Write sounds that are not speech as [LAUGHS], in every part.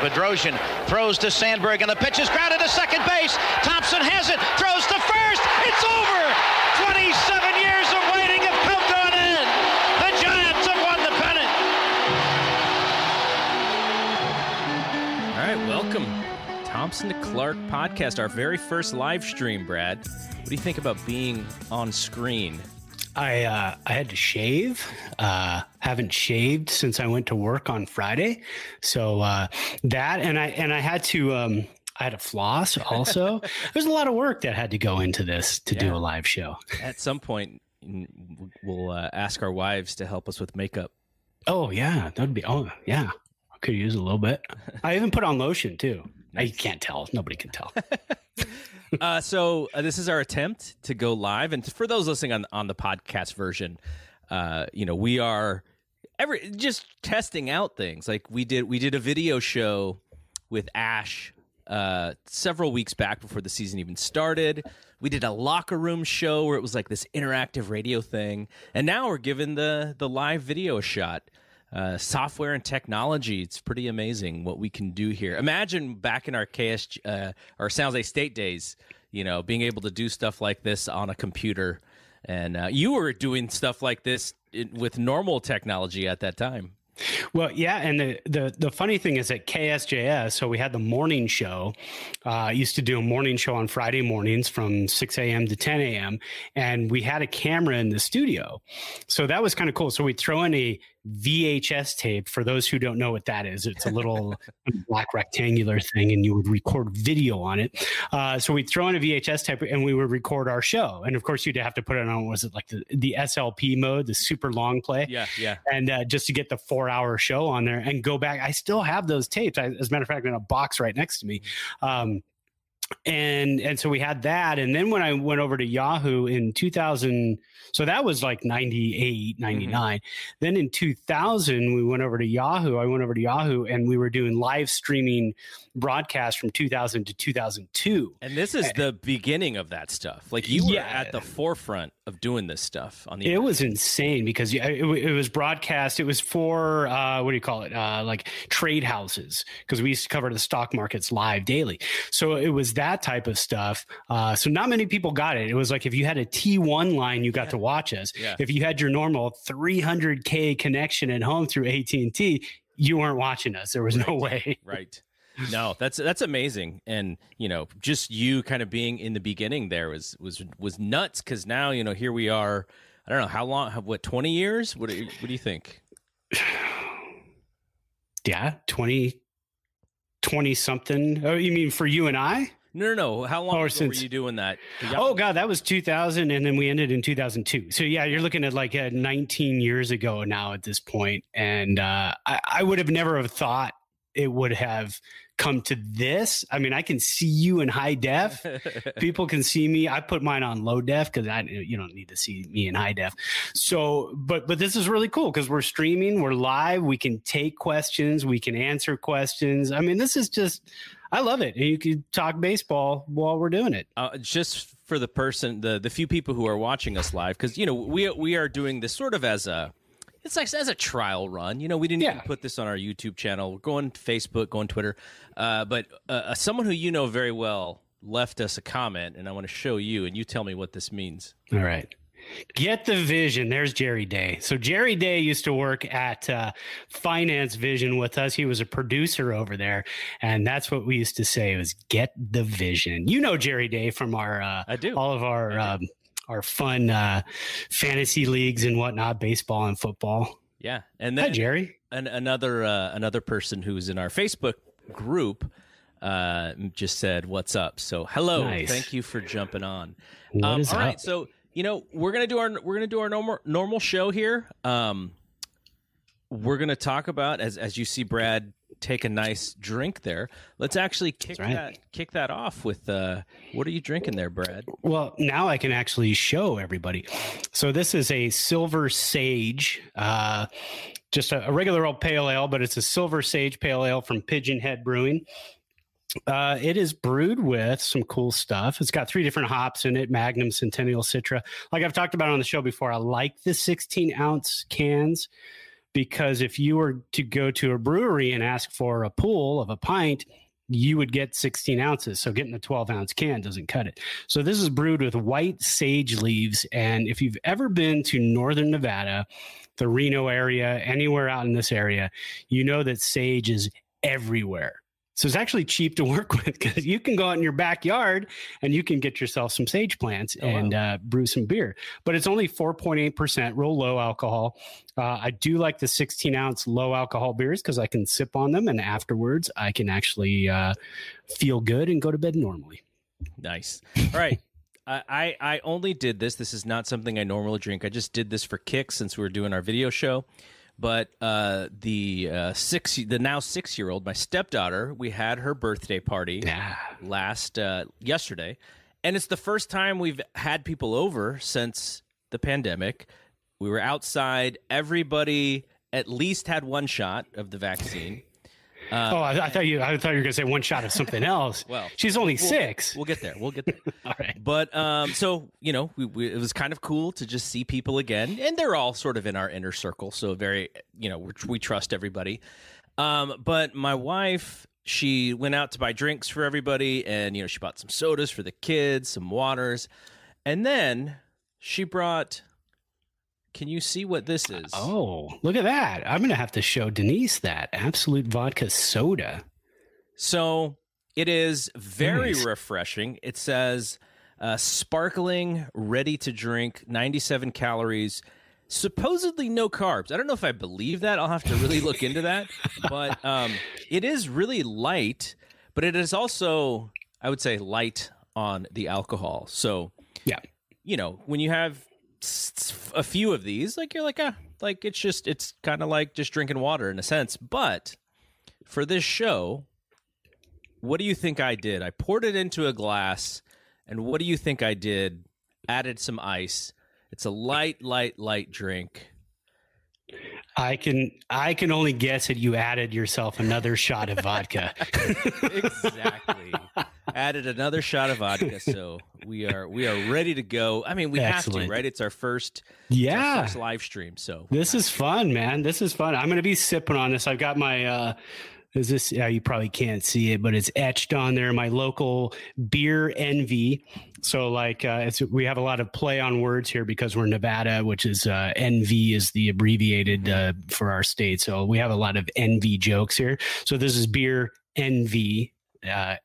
Bedrosian throws to Sandberg, and the pitch is grounded to second base. Thompson has it, throws to first. It's over. 27 years of waiting have come to an end. The Giants have won the pennant. All right, welcome. Thompson to Clark podcast, our very first live stream, Brad. What do you think about being on screen? I uh, I had to shave. Uh, haven't shaved since I went to work on Friday, so uh, that and I and I had to um, I had to floss also. [LAUGHS] There's a lot of work that had to go into this to do a live show. At some point, we'll uh, ask our wives to help us with makeup. Oh yeah, that'd be. Oh yeah, I could use a little bit. I even put on lotion too. I can't tell. Nobody can tell. [LAUGHS] Uh, so uh, this is our attempt to go live, and for those listening on on the podcast version, uh, you know we are every just testing out things. Like we did, we did a video show with Ash uh, several weeks back before the season even started. We did a locker room show where it was like this interactive radio thing, and now we're giving the the live video a shot. Uh, software and technology, it's pretty amazing what we can do here. Imagine back in our KS uh, our Sounds Like State days, you know, being able to do stuff like this on a computer, and uh, you were doing stuff like this in, with normal technology at that time. Well, yeah, and the, the the funny thing is at KSJS, so we had the morning show. Uh, used to do a morning show on Friday mornings from 6 a.m. to 10 a.m. And we had a camera in the studio. So that was kind of cool. So we'd throw in a VHS tape. For those who don't know what that is, it's a little [LAUGHS] black rectangular thing, and you would record video on it. Uh, so we'd throw in a VHS tape and we would record our show. And of course, you'd have to put it on, was it like the, the SLP mode, the super long play? Yeah, yeah. and uh, just to get the four hour show on there and go back. I still have those tapes. I, as a matter of fact, in a box right next to me. Um, and and so we had that and then when i went over to yahoo in 2000 so that was like 98 99 then in 2000 we went over to yahoo i went over to yahoo and we were doing live streaming broadcast from 2000 to 2002 And this is the beginning of that stuff. Like you were Yeah. at the forefront of doing this stuff on the. It was insane because it, it was broadcast. It was for uh, what do you call it? Uh, like trade houses because we used to cover the stock markets live daily. So it was that type of stuff. Uh, so not many people got it. It was like if you had a T1 line, you got to watch us. Yeah. If you had your normal 300k connection at home through AT and T, you weren't watching us. There was no way. [LAUGHS] right. No, that's that's amazing, and you know, just you kind of being in the beginning there was was was nuts because now you know here we are. I don't know how long, what twenty years? What do you, what do you think? [SIGHS] Yeah, 20, 20 something. Oh, you mean for you and I? No, no, no. How long Or since- were you doing that? Oh god, that was 2000, and then we ended in 2002. So yeah, you're looking at like uh, 19 years ago now at this point, and uh, I, I would have never have thought it would have come to this. I mean, I can see you in high def. [LAUGHS] People can see me. I put mine on low def because I you don't need to see me in high def. So, but but this is really cool because we're streaming, we're live, we can take questions, we can answer questions. I mean, this is just. I love it. You can talk baseball while we're doing it. uh, just for the person, the the few people who are watching us live, because you know we we are doing this sort of as a. It's like as a trial run, you know. We didn't even put this on our YouTube channel. We're going Facebook, going Twitter, uh, but uh, someone who you know very well left us a comment, and I want to show you, and you tell me what this means. All right. Get the vision. There's Jerry Day. So Jerry Day used to work at uh, Finance Vision with us. He was a producer over there, and that's what we used to say was "Get the vision." You know Jerry Day from our uh, I do. all of our um, our fun uh, fantasy leagues and whatnot, baseball and football. Yeah, and Hi, then Jerry. an, another uh, another person who's in our Facebook group uh, just said, "What's up?" So hello, Nice. thank you for jumping on. What Um, is all right, up? so you know we're gonna do our we're gonna do our normal normal show here. Um, we're gonna talk about as as you see Brad take a nice drink there. Let's actually kick right. that kick that off with uh, what are you drinking there, Brad? Well, now I can actually show everybody. So this is a silver sage, uh, just a, a regular old pale ale, but it's a silver sage pale ale from Pigeon Head Brewing. Uh, it is brewed with some cool stuff. It's got three different hops in it Magnum, Centennial, Citra. Like I've talked about on the show before, I like the 16 ounce cans because if you were to go to a brewery and ask for a pool of a pint, you would get 16 ounces. So getting a 12 ounce can doesn't cut it. So this is brewed with white sage leaves. And if you've ever been to Northern Nevada, the Reno area, anywhere out in this area, you know that sage is everywhere. So it's actually cheap to [LAUGHS] work with because you can go out in your backyard and you can get yourself some sage plants Oh, and uh, brew some beer. But it's only 4.8%, real low alcohol. Uh, I do like the 16 ounce low alcohol beers because I can sip on them and afterwards I can actually uh, feel good and go to bed normally. Nice. All right. [LAUGHS] I, I I only did this. This is not something I normally drink. I just did this for kicks since we were doing our video show. But uh, the uh, six, the now six year old, my stepdaughter, we had her birthday party Yeah. last uh, yesterday, and it's the first time we've had people over since the pandemic. We were outside. Everybody at least had one shot of the vaccine. Oh, I, I thought you. I thought you were going to say one shot of something else. Well, she's only we'll- six. We'll get there. We'll get there. [LAUGHS] All right. But um, so you know, we, we, it was kind of cool to just see people again, and they're all sort of in our inner circle, so very, you know, we, we trust everybody. Um, but my wife, she went out to buy drinks for everybody, and you know, she bought some sodas for the kids, some waters, and then she brought. Can you see what this is? Oh, look at that! I'm going to have to show Denise that Absolut vodka soda. So it is very Nice. refreshing. It says uh, sparkling, ready to drink, 97 calories, supposedly no carbs. I don't know if I believe that. I'll have to really look into that. [LAUGHS] But um, it is really light, but it is also, I would say, light on the alcohol. So, Yeah. you know, when you have a few of these, like you're like, ah, like it's just, it's kind of like just drinking water in a sense. But for this show, what do you think I did? I poured it into a glass, and what do you think I did? Added some ice. It's a light, light, light drink. I can I can only guess that you added yourself another shot of vodka. [LAUGHS] exactly. Added another shot of vodka, so we are we are ready to go. I mean, we have to, right? It's our first, it's our yeah. first live stream, so This is fun, man. This is fun. I'm going to be sipping on this. I've got my uh is this yeah, you probably can't see it, but it's etched on there my local beer envy. So like uh it's we have a lot of play on words here because we're Nevada, which is uh NV is the abbreviated uh for our state. So we have a lot of NV jokes here. So this is beer NV uh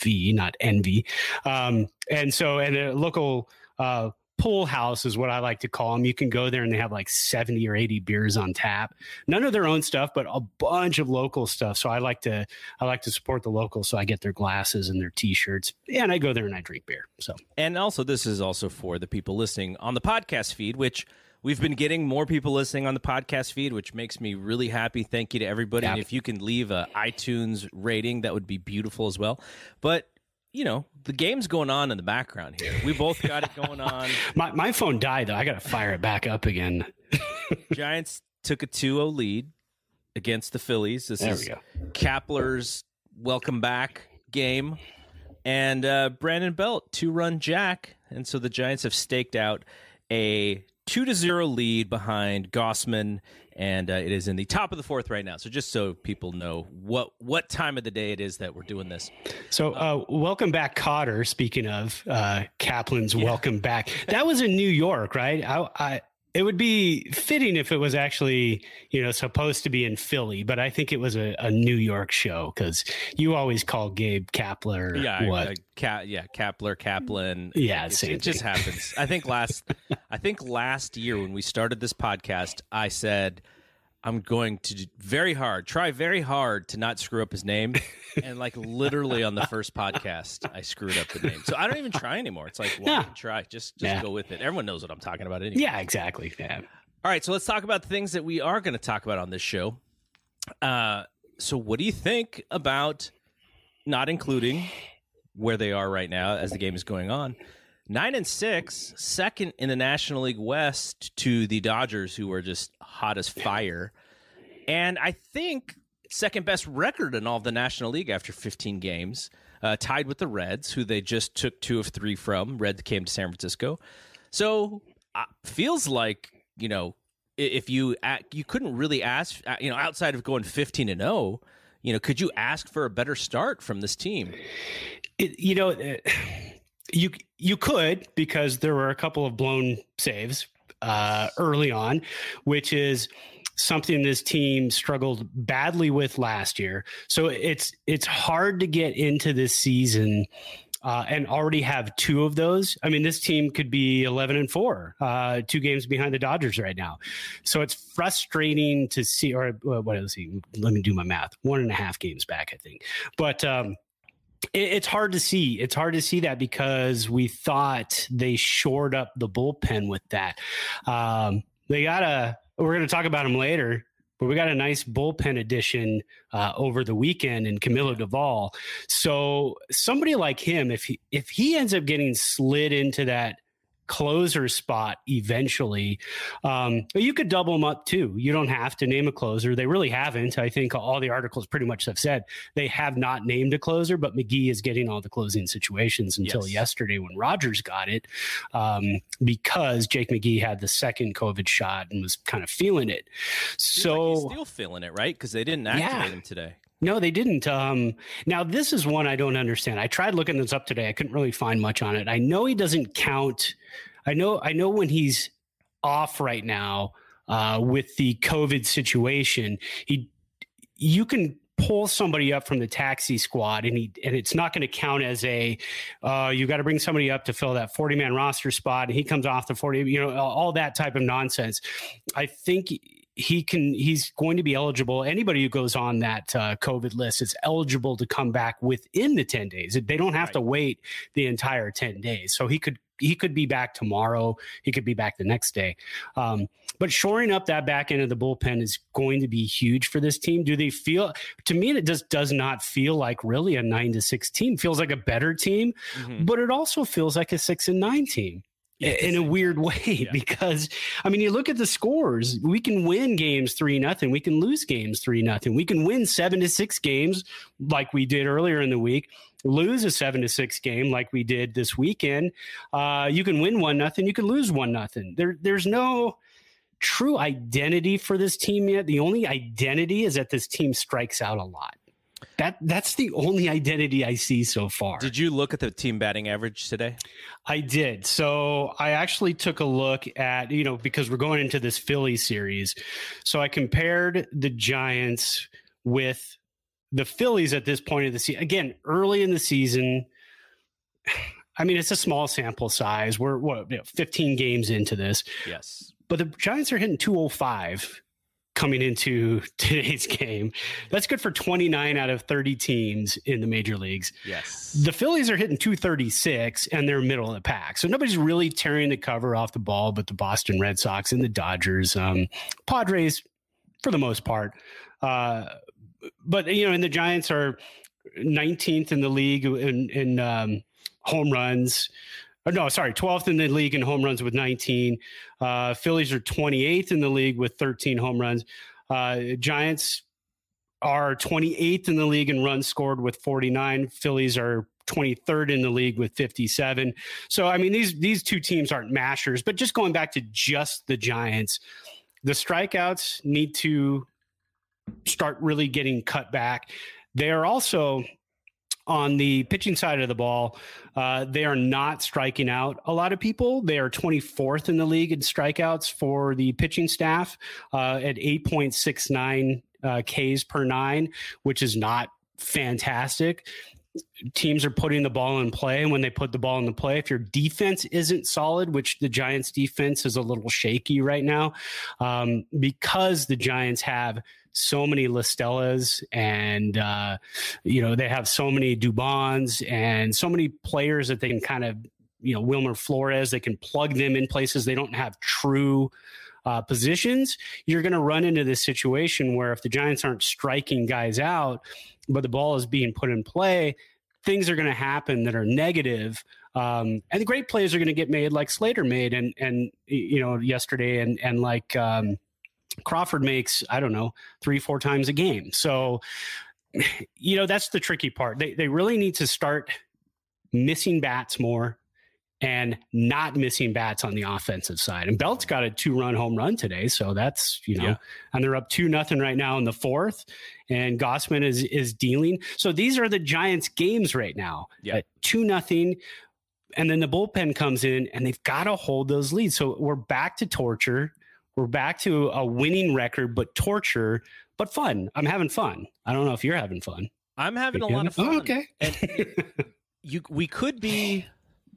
NV, not envy. Um and so and a local uh pool house is what I like to call them. You can go there and they have like 70 or 80 beers on tap. None of their own stuff, but a bunch of local stuff. So I like to I like to support the locals. So I get their glasses and their t-shirts. And I go there and I drink beer. So And also, this is also for the people listening on the podcast feed, which we've been getting more people listening on the podcast feed, which makes me really happy. Thank you to everybody. Yeah. And if you can leave a iTunes rating, that would be beautiful as well. But you know, the game's going on in the background here. We both got it going on. [LAUGHS] my, my phone died though. I gotta fire it back up again. [LAUGHS] Giants took a 2-0 lead against the Phillies. This There is. Kapler's welcome back game. And uh, Brandon Belt, two run jack. And so the Giants have staked out a two to zero lead behind Gossman. And uh, it is in the top of the fourth right now. So just so people know what what time of the day it is that we're doing this. So, uh, welcome back, Kotter. Speaking of uh, Kaplan's welcome back, that was in New York, right? I, I, it would be fitting if it was actually, you know, supposed to be in Philly, but I think it was a, a New York show because you always call Gabe Kapler. Yeah, what? uh, Ka- yeah, Kapler, Kaplan. Yeah, it, it just happens. I think last, [LAUGHS] I think last year when we started this podcast, I said I'm going to do very hard, try very hard to not screw up his name, [LAUGHS] and like literally on the first podcast, I screwed up the name. So I don't even try anymore. It's like, try? Just just Yeah. go with it. Everyone knows what I'm talking about anyway. yeah, exactly. Yeah. All right, so let's talk about the things that we are going to talk about on this show. Uh, so what do you think about not including where they are right now as the game is going on? Nine and six, second in the National League West to the Dodgers, who are just hot as fire. And I think second best record in all of the National League after 15 games, uh, tied with the Reds, who they just took two of three from. Reds came to San Francisco. So uh, feels like, you know, if you you couldn't really ask, uh, you know, outside of going 15 and 0, you know, could you ask for a better start from this team? It, you know, uh, you you could because there were a couple of blown saves uh, early on, which is something this team struggled badly with last year. So it's it's hard to get into this season uh, and already have two of those. I mean, this team could be 11 and four, uh, two games behind the Dodgers right now. So it's frustrating to see, or what is he? Let me do my math. One and a half games back, I think. But um, it's hard to see. It's hard to see that because we thought they shored up the bullpen with that. Um, they got a. We're going to talk about them later, but we got a nice bullpen addition uh, over the weekend in Camilo Doval. So somebody like him, if he if he ends up getting slid into that closer spot eventually. Um, you could double them up too. You don't have to name a closer. They really haven't. I think all the articles pretty much have said they have not named a closer, but McGee is getting all the closing situations until yes. yesterday when Rogers got it um, because Jake McGee had the second COVID shot and was kind of feeling it. So like still feeling it, right? Because they didn't activate yeah. him today. No, they didn't. Um, now, this is one I don't understand. I tried looking this up today. I couldn't really find much on it. I know he doesn't count. I know. I know when he's off right now uh, with the COVID situation. He, you can pull somebody up from the taxi squad and he and it's not going to count as a uh, you got to bring somebody up to fill that 40 man roster spot and he comes off the 40 you know all that type of nonsense i think he can he's going to be eligible. Anybody who goes on that uh, covid list is eligible to come back within the 10 days. They don't have right. to wait the entire 10 days. So he could he could be back tomorrow. He could be back the next day. Um, but shoring up that back end of the bullpen is going to be huge for this team. Do they feel to me it just does not feel like really a 9 to 6 team. Feels like a better team mm-hmm. but it also feels like a 6 and 9 team in a weird way [LAUGHS] yeah. because I mean you look at the scores we can win games 3 nothing we can lose games 3 nothing we can win 7 to 6 games like we did earlier in the week lose a 7 to 6 game like we did this weekend uh, you can win 1 nothing you can lose 1 nothing. There there's no true identity for this team yet. The only identity is that this team strikes out a lot that that's the only identity I see so far. Did you look at the team batting average today? I did. So I actually took a look at, you know, because we're going into this Philly series. So I compared the Giants with the Phillies at this point of the season. Again, early in the season, I mean, it's a small sample size. We're what, you know, 15 games into this. Yes. But the Giants are hitting 205 coming into [LAUGHS] today's game. That's good for 29 out of 30 teams in the major leagues. Yes. The Phillies are hitting 236 and they're middle of the pack. So nobody's really tearing the cover off the ball but the Boston Red Sox and the Dodgers. Um, Padres, for the most part. Uh, but, you know, and the Giants are 19th in the league in, in um, home runs. Oh, no, sorry, 12th in the league in home runs with 19. Uh, Phillies are 28th in the league with 13 home runs. Uh, Giants are 28th in the league in runs scored with 49. Phillies are 23rd in the league with 57. So I mean these these two teams aren't mashers, but just going back to just the Giants, the strikeouts need to start really getting cut back. They are also on the pitching side of the ball, uh, they are not striking out a lot of people. They are 24th in the league in strikeouts for the pitching staff uh, at 8.69 uh, Ks per nine, which is not fantastic. Teams are putting the ball in play, and when they put the ball in the play, if your defense isn't solid, which the Giants' defense is a little shaky right now, um, because the Giants have so many La Stellas and uh, you know they have so many Dubons and so many players that they can kind of you know Wilmer Flores they can plug them in places they don't have true uh, positions, you're going to run into this situation where if the Giants aren't striking guys out, but the ball is being put in play, things are going to happen that are negative. Um, and the great plays are going to get made like Slater made and, and, you know, yesterday and, and like, um, Crawford makes, I don't know, three, four times a game. So, [SIGHS] you know, that's the tricky part. They, they really need to start missing bats more and not missing bats on the offensive side. And Belt's got a two run home run today. So that's, you know, yeah. and they're up two nothing right now in the fourth. And Gausman is is dealing. So these are the Giants games right now. Yeah. two nothing. And then the bullpen comes in and they've got to hold those leads. So we're back to torture. We're back to a winning record, but torture, but fun. I'm having fun. I don't know if you're having fun. I'm having a lot of fun. Oh, okay. [LAUGHS] you we could be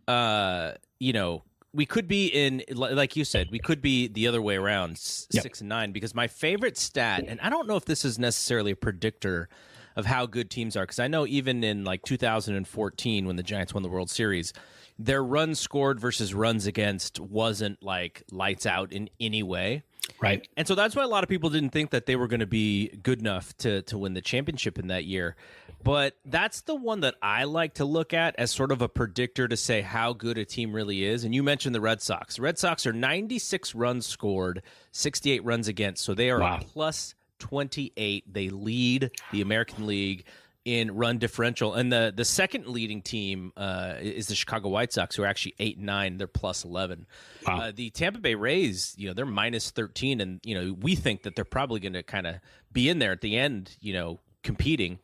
uh, you know, we could be in like you said we could be the other way around six yep. and nine because my favorite stat and i don't know if this is necessarily a predictor of how good teams are because i know even in like 2014 when the giants won the world series their runs scored versus runs against wasn't like lights out in any way right and so that's why a lot of people didn't think that they were going to be good enough to to win the championship in that year but that's the one that I like to look at as sort of a predictor to say how good a team really is. And you mentioned the Red Sox. The Red Sox are 96 runs scored, 68 runs against. So they are wow. plus 28. They lead the American League in run differential. And the the second leading team uh, is the Chicago White Sox, who are actually eight and nine. They're plus eleven. Wow. Uh, the Tampa Bay Rays, you know, they're minus thirteen, and you know we think that they're probably going to kind of be in there at the end, you know, competing.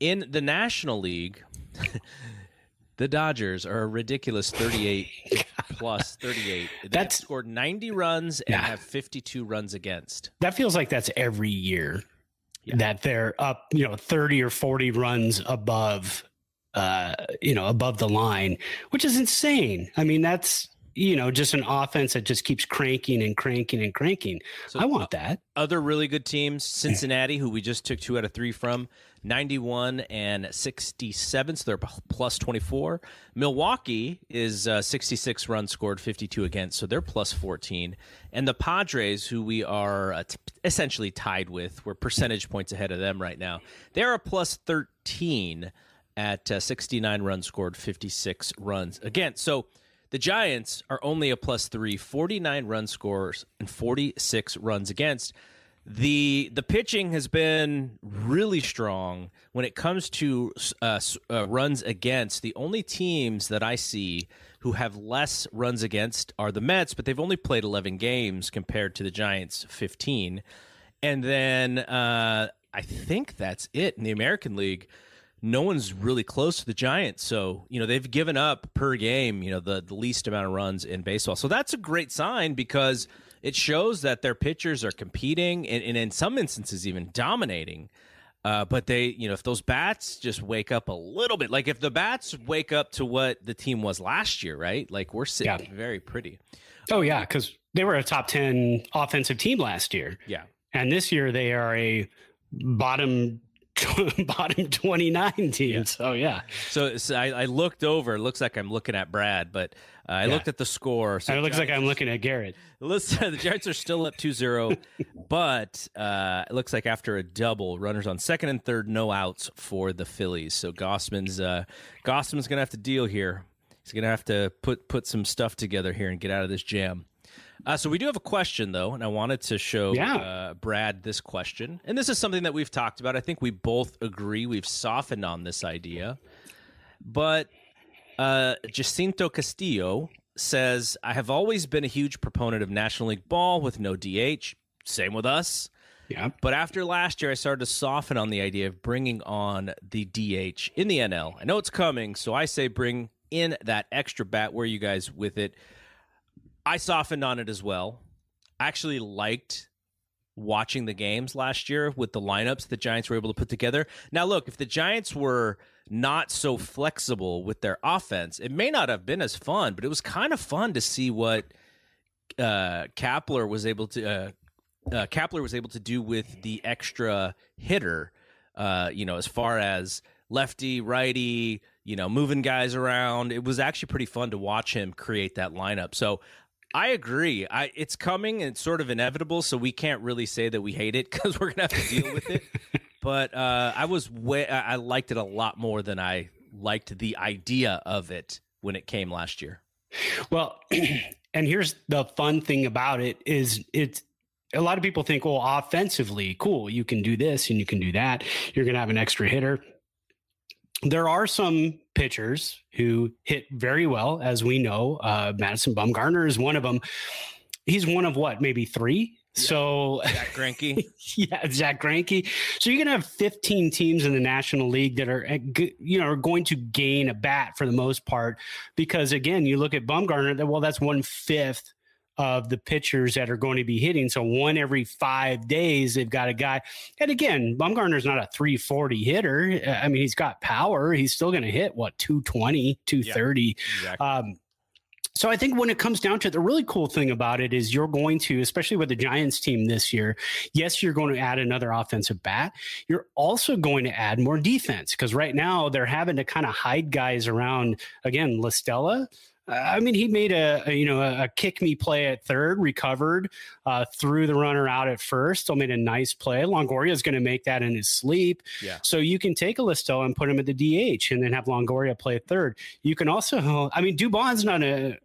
In the National League, [LAUGHS] the Dodgers are a ridiculous 38 [LAUGHS] plus 38. They that's scored 90 runs and have 52 runs against. That feels like that's every year yeah. that they're up, you know, 30 or 40 runs above uh, you know, above the line, which is insane. I mean, that's you know, just an offense that just keeps cranking and cranking and cranking. So I want that. Other really good teams, Cincinnati, who we just took two out of three from, 91 and 67, so they're plus 24. Milwaukee is uh, 66 runs scored, 52 against, so they're plus 14. And the Padres, who we are uh, t- essentially tied with, we're percentage points ahead of them right now. They're a plus 13 at uh, 69 runs scored, 56 runs against. So the Giants are only a plus three, 49 run scores and 46 runs against. The the pitching has been really strong when it comes to uh, uh, runs against. The only teams that I see who have less runs against are the Mets, but they've only played 11 games compared to the Giants 15. And then uh, I think that's it in the American League no one's really close to the Giants. So, you know, they've given up per game, you know, the, the least amount of runs in baseball. So that's a great sign because it shows that their pitchers are competing and, and in some instances even dominating. Uh, but they, you know, if those bats just wake up a little bit, like if the bats wake up to what the team was last year, right? Like we're sitting yeah. very pretty. Oh, yeah. Because they were a top 10 offensive team last year. Yeah. And this year they are a bottom [LAUGHS] bottom 29 teams. Yeah. So, yeah. So, so I, I, looked over. It looks like I'm looking at Brad, but uh, I yeah. looked at the score. So it looks Giants, like I'm looking at Garrett. [LAUGHS] Listen, the Giants are still up 2 0, [LAUGHS] but uh, it looks like after a double, runners on second and third, no outs for the Phillies. So, Gossman's uh, Gausman's going to have to deal here. He's going to have to put, put some stuff together here and get out of this jam. Uh, so we do have a question though, and I wanted to show yeah. uh, Brad this question. And this is something that we've talked about. I think we both agree we've softened on this idea. But uh, Jacinto Castillo says, "I have always been a huge proponent of National League ball with no DH. Same with us." Yeah. But after last year, I started to soften on the idea of bringing on the DH in the NL. I know it's coming, so I say bring in that extra bat. Where you guys with it? I softened on it as well. I actually liked watching the games last year with the lineups the Giants were able to put together. Now, look, if the Giants were not so flexible with their offense, it may not have been as fun, but it was kind of fun to see what uh, Kapler was able to. Uh, uh, Kapler was able to do with the extra hitter, uh, you know, as far as lefty, righty, you know, moving guys around. It was actually pretty fun to watch him create that lineup. So I agree. I it's coming and it's sort of inevitable, so we can't really say that we hate it [LAUGHS] because we're gonna have to deal with it. [LAUGHS] But uh, I was way I liked it a lot more than I liked the idea of it when it came last year. Well, [CLEARS THROAT] and here's the fun thing about it is it's a lot of people think, well, offensively, cool, you can do this and you can do that. You're going to have an extra hitter. There are some pitchers who hit very well, as we know. Uh, Madison Bumgarner is one of them. He's one of what, maybe three? Yeah. So Zack Greinke, [LAUGHS] yeah, Zack Greinke. So you're gonna have 15 teams in the National League that are, eh, you know, are going to gain a bat for the most part, because again, you look at Bumgarner. Well, that's one fifth of the pitchers that are going to be hitting. So one every five days, they've got a guy. And again, Bumgarner's not a 340 hitter. I mean, he's got power. He's still going to hit what 220, 230. Yeah, exactly. um, so I think when it comes down to it, the really cool thing about it is you're going to, especially with the Giants team this year, yes, you're going to add another offensive bat. You're also going to add more defense because right now they're having to kind of hide guys around again, La Stella. I mean, he made a, a you know a, a, kick me play at third, recovered, uh, threw the runner out at first, still made a nice play. Longoria is going to make that in his sleep. Yeah. So you can take a Listo and put him at the DH, and then have Longoria play third. You can also, I mean, Dubon's not a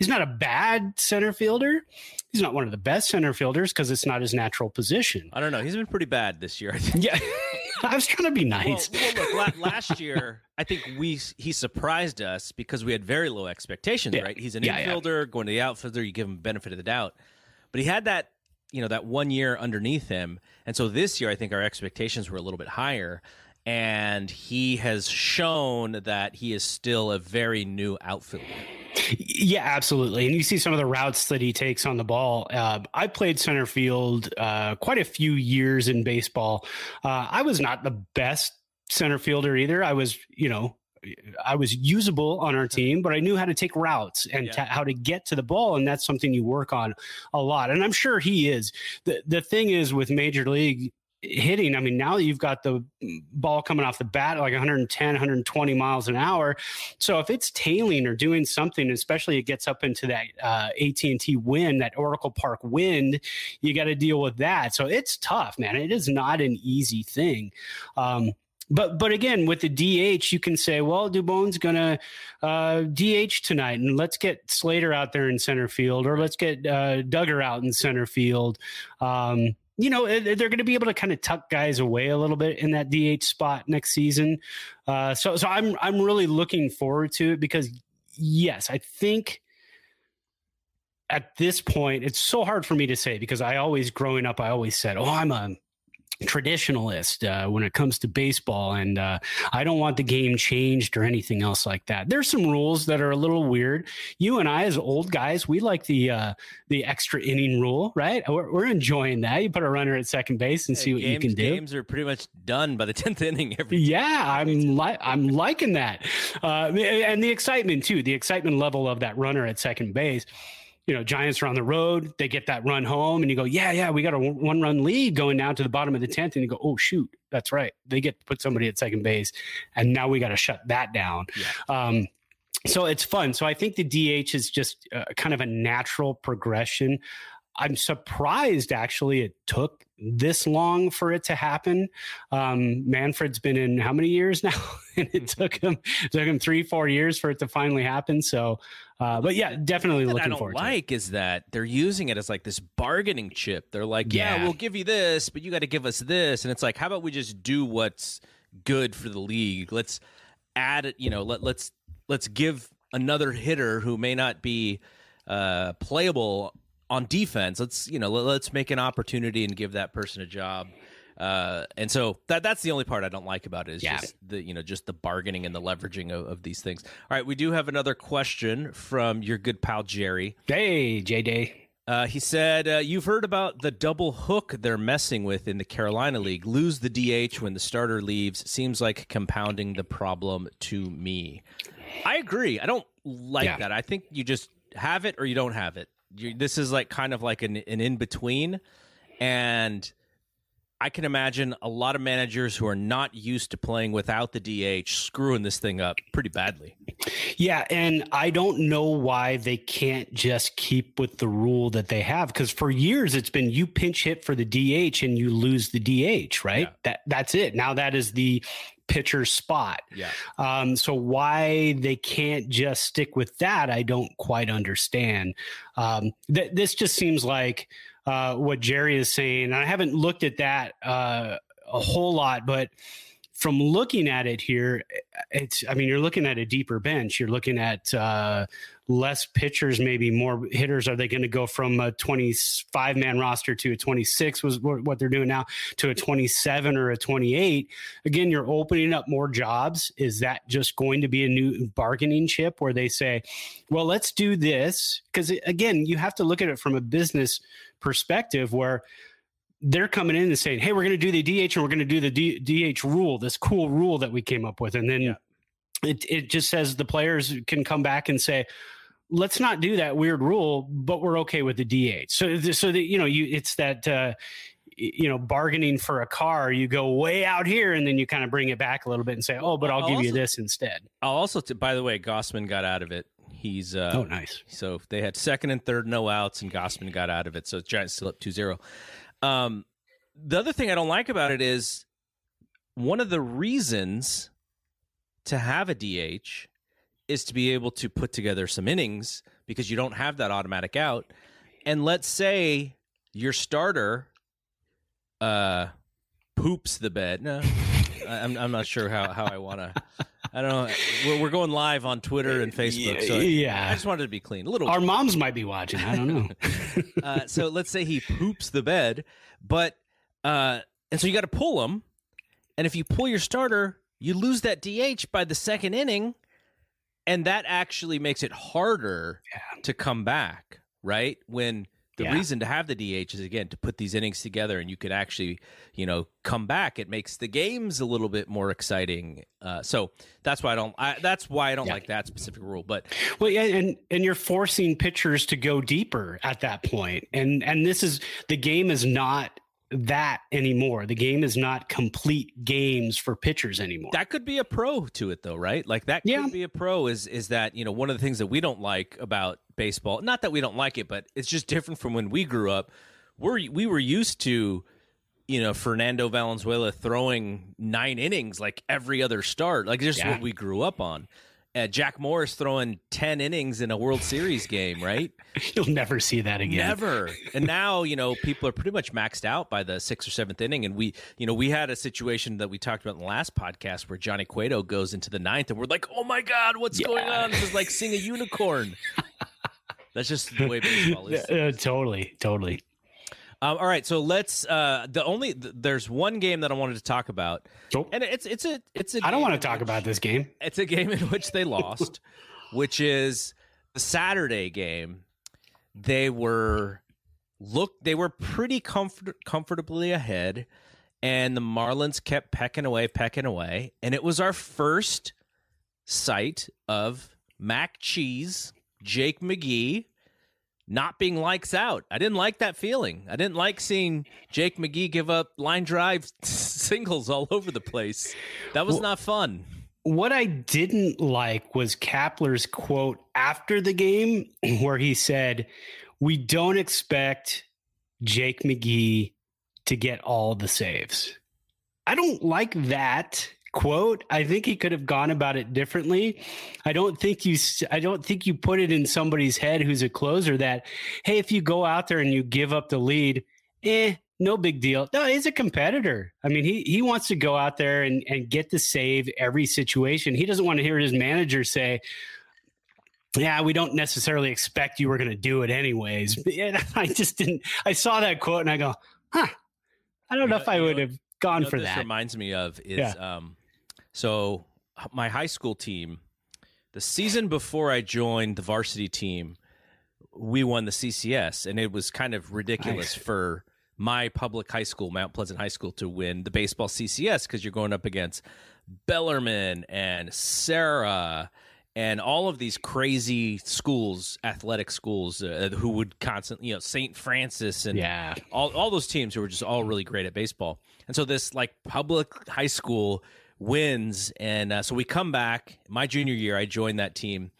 he's not a bad center fielder. He's not one of the best center fielders because it's not his natural position. I don't know. He's been pretty bad this year. yeah. [LAUGHS] I was trying to be nice. Well, well look, [LAUGHS] last year I think we he surprised us because we had very low expectations. Yeah. Right? He's an yeah, infielder yeah. going to the outfielder. You give him benefit of the doubt, but he had that you know that one year underneath him, and so this year I think our expectations were a little bit higher. And he has shown that he is still a very new outfielder. Yeah, absolutely. And you see some of the routes that he takes on the ball. Uh, I played center field uh, quite a few years in baseball. Uh, I was not the best center fielder either. I was, you know, I was usable on our team, but I knew how to take routes and yeah. how to get to the ball, and that's something you work on a lot. And I'm sure he is. the The thing is with major league hitting. I mean, now that you've got the ball coming off the bat like 110, 120 miles an hour. So if it's tailing or doing something, especially it gets up into that uh, AT&T wind, that Oracle Park wind, you got to deal with that. So it's tough, man. It is not an easy thing. Um, but but again, with the DH, you can say, well, Dubon's gonna uh, DH tonight, and let's get Slater out there in center field, or let's get uh, Duggar out in center field. Um, you know they're going to be able to kind of tuck guys away a little bit in that DH spot next season. Uh, so so I'm I'm really looking forward to it because yes, I think at this point it's so hard for me to say because I always growing up I always said, "Oh, I'm a traditionalist uh, when it comes to baseball, and uh, I don't want the game changed or anything else like that. There's some rules that are a little weird. You and I, as old guys, we like the uh, the extra inning rule, right? We're, we're, enjoying that. You put a runner at second base and hey, see what games, you can do. Games are pretty much done by the [LAUGHS] tenth inning. Every yeah, I'm li- I'm liking that, uh, and the excitement too. The excitement level of that runner at second base you know, Giants are on the road. They get that run home, and you go, yeah, yeah, we got a one run lead going down to the bottom of the 10th. And you go, oh, shoot, that's right. They get to put somebody at second base, and now we got to shut that down. Yeah. Um, so it's fun. So I think the DH is just uh, kind of a natural progression. I'm surprised actually it took this long for it to happen. Um, Manfred's been in how many years [LAUGHS] now? and it mm-hmm. took him it took him three, four years for it to finally happen. So, uh, but yeah, definitely looking I don't forward. Like is that they're using it as like this bargaining chip. They're like, yeah, yeah we'll give you this, but you got to give us this, and it's like, how about we just do what's good for the league? Let's add it. You know, let let's let's give another hitter who may not be uh, playable on defense. Let's you know let's make an opportunity and give that person a job. Uh, and so that that's the only part I don't like about it is yeah. just the you know just the bargaining and the leveraging of, of, these things. All right, we do have another question from your good pal Jerry. Hey, J Day. Uh, he said, uh, "You've heard about the double hook they're messing with in the Carolina League. Lose the DH when the starter leaves seems like compounding the problem to me." I agree. I don't like yeah. that. I think you just have it or you don't have it you, this is like kind of like an, an in between, and I can imagine a lot of managers who are not used to playing without the DH screwing this thing up pretty badly. Yeah, and I don't know why they can't just keep with the rule that they have because for years it's been you pinch hit for the DH and you lose the DH, right? Yeah. That that's it. Now that is the pitcher spot. Yeah. Um, so why they can't just stick with that, I don't quite understand. Um, th- this just seems like uh, what Jerry is saying. And I haven't looked at that uh, a whole lot, but from looking at it here, it's, I mean, you're looking at a deeper bench. You're looking at uh, less pitchers, maybe more hitters. Are they going to go from a 25 man roster to a 26 was what they're doing now to a 27 or a 28? Again, you're opening up more jobs. Is that just going to be a new bargaining chip where they say, well, let's do this? Because again, you have to look at it from a business perspective where they're coming in and saying, "Hey, we're going to do the DH and we're going to do the D- DH rule, this cool rule that we came up with," and then yeah. it it just says the players can come back and say, "Let's not do that weird rule, but we're okay with the DH." So so that you know, you it's that. Uh, you know, bargaining for a car, you go way out here, and then you kind of bring it back a little bit and say, "Oh, but I'll, I'll give also, you this instead." I'll also, t- by the way, Gossman got out of it He's uh, oh nice. So they had second and third no outs, and Gossman got out of it. So Giants still up 2-0. Um, the other thing I don't like about it is one of the reasons to have a DH is to be able to put together some innings because you don't have that automatic out. And let's say your starter uh, poops the bed. No, I'm, I'm not sure how, how I want to I don't know. We're, we're going live on Twitter and Facebook. So yeah, I just wanted to be clean. A little. Our moms might be watching. I don't know. [LAUGHS] [LAUGHS] uh, so let's say he poops the bed, but uh, and so you got to pull him, and if you pull your starter, you lose that DH by the second inning, and that actually makes it harder yeah. to come back. Right when the yeah. reason to have the DH is again to put these innings together, and you could actually, you know, come back. It makes the games a little bit more exciting. Uh, so that's why I don't. I, that's why I don't yeah. like that specific rule. But well, yeah, and and you're forcing pitchers to go deeper at that point, and and this is the game is not that anymore. The game is not complete games for pitchers anymore. That could be a pro to it though, right? Like that could yeah. be a pro is is that, you know, one of the things that we don't like about baseball, not that we don't like it, but it's just different from when we grew up. We're we were used to you know Fernando Valenzuela throwing nine innings like every other start. Like just yeah. what we grew up on uh, Jack Morris throwing 10 innings in a World Series game, right? [LAUGHS] You'll never see that again. Never. [LAUGHS] And now, you know, people are pretty much maxed out by the sixth or seventh inning. And we, you know, we had a situation that we talked about in the last podcast where Johnny Cueto goes into the ninth and we're like, oh my God, what's yeah. going on? This is like seeing a unicorn. [LAUGHS] That's just the way baseball is. Uh, totally. Totally. Um, all right, so let's. Uh, the only th- there's one game that I wanted to talk about, oh. and it's it's a it's a. I don't want to talk which, about this game. It's a game in which they lost, [LAUGHS] which is the Saturday game. They were look they were pretty comfort comfortably ahead, and the Marlins kept pecking away, pecking away, and it was our first sight of Mac Cheese, Jake McGee not being likes out. I didn't like that feeling. I didn't like seeing Jake McGee give up line drive [LAUGHS] singles all over the place. That was well, not fun. What I didn't like was Kapler's quote after the game [CLEARS THROAT] where he said, "We don't expect Jake McGee to get all the saves." I don't like that quote. I think he could have gone about it differently. I don't think you I don't think you put it in somebody's head who's a closer that hey, if you go out there and you give up the lead, eh, no big deal. No, he's a competitor. I mean, he he wants to go out there and and get the save every situation. He doesn't want to hear his manager say, yeah, we don't necessarily expect you were going to do it anyways. But [LAUGHS] I just didn't. I saw that quote and I go, huh. I don't you know, know if I would have gone you know for that. Reminds me of is yeah. um, so my high school team, the season before I joined the varsity team, we won the CCS, and it was kind of ridiculous nice. for my public high school, Mount Pleasant High School, to win the baseball CCS because you're going up against Bellarmine and Serra and all of these crazy schools, athletic schools, uh, who would constantly, you know, St. Francis and Yeah. all all those teams who were just all really great at baseball. And so this like public high school wins, and uh, so we come back. My junior year, I joined that team,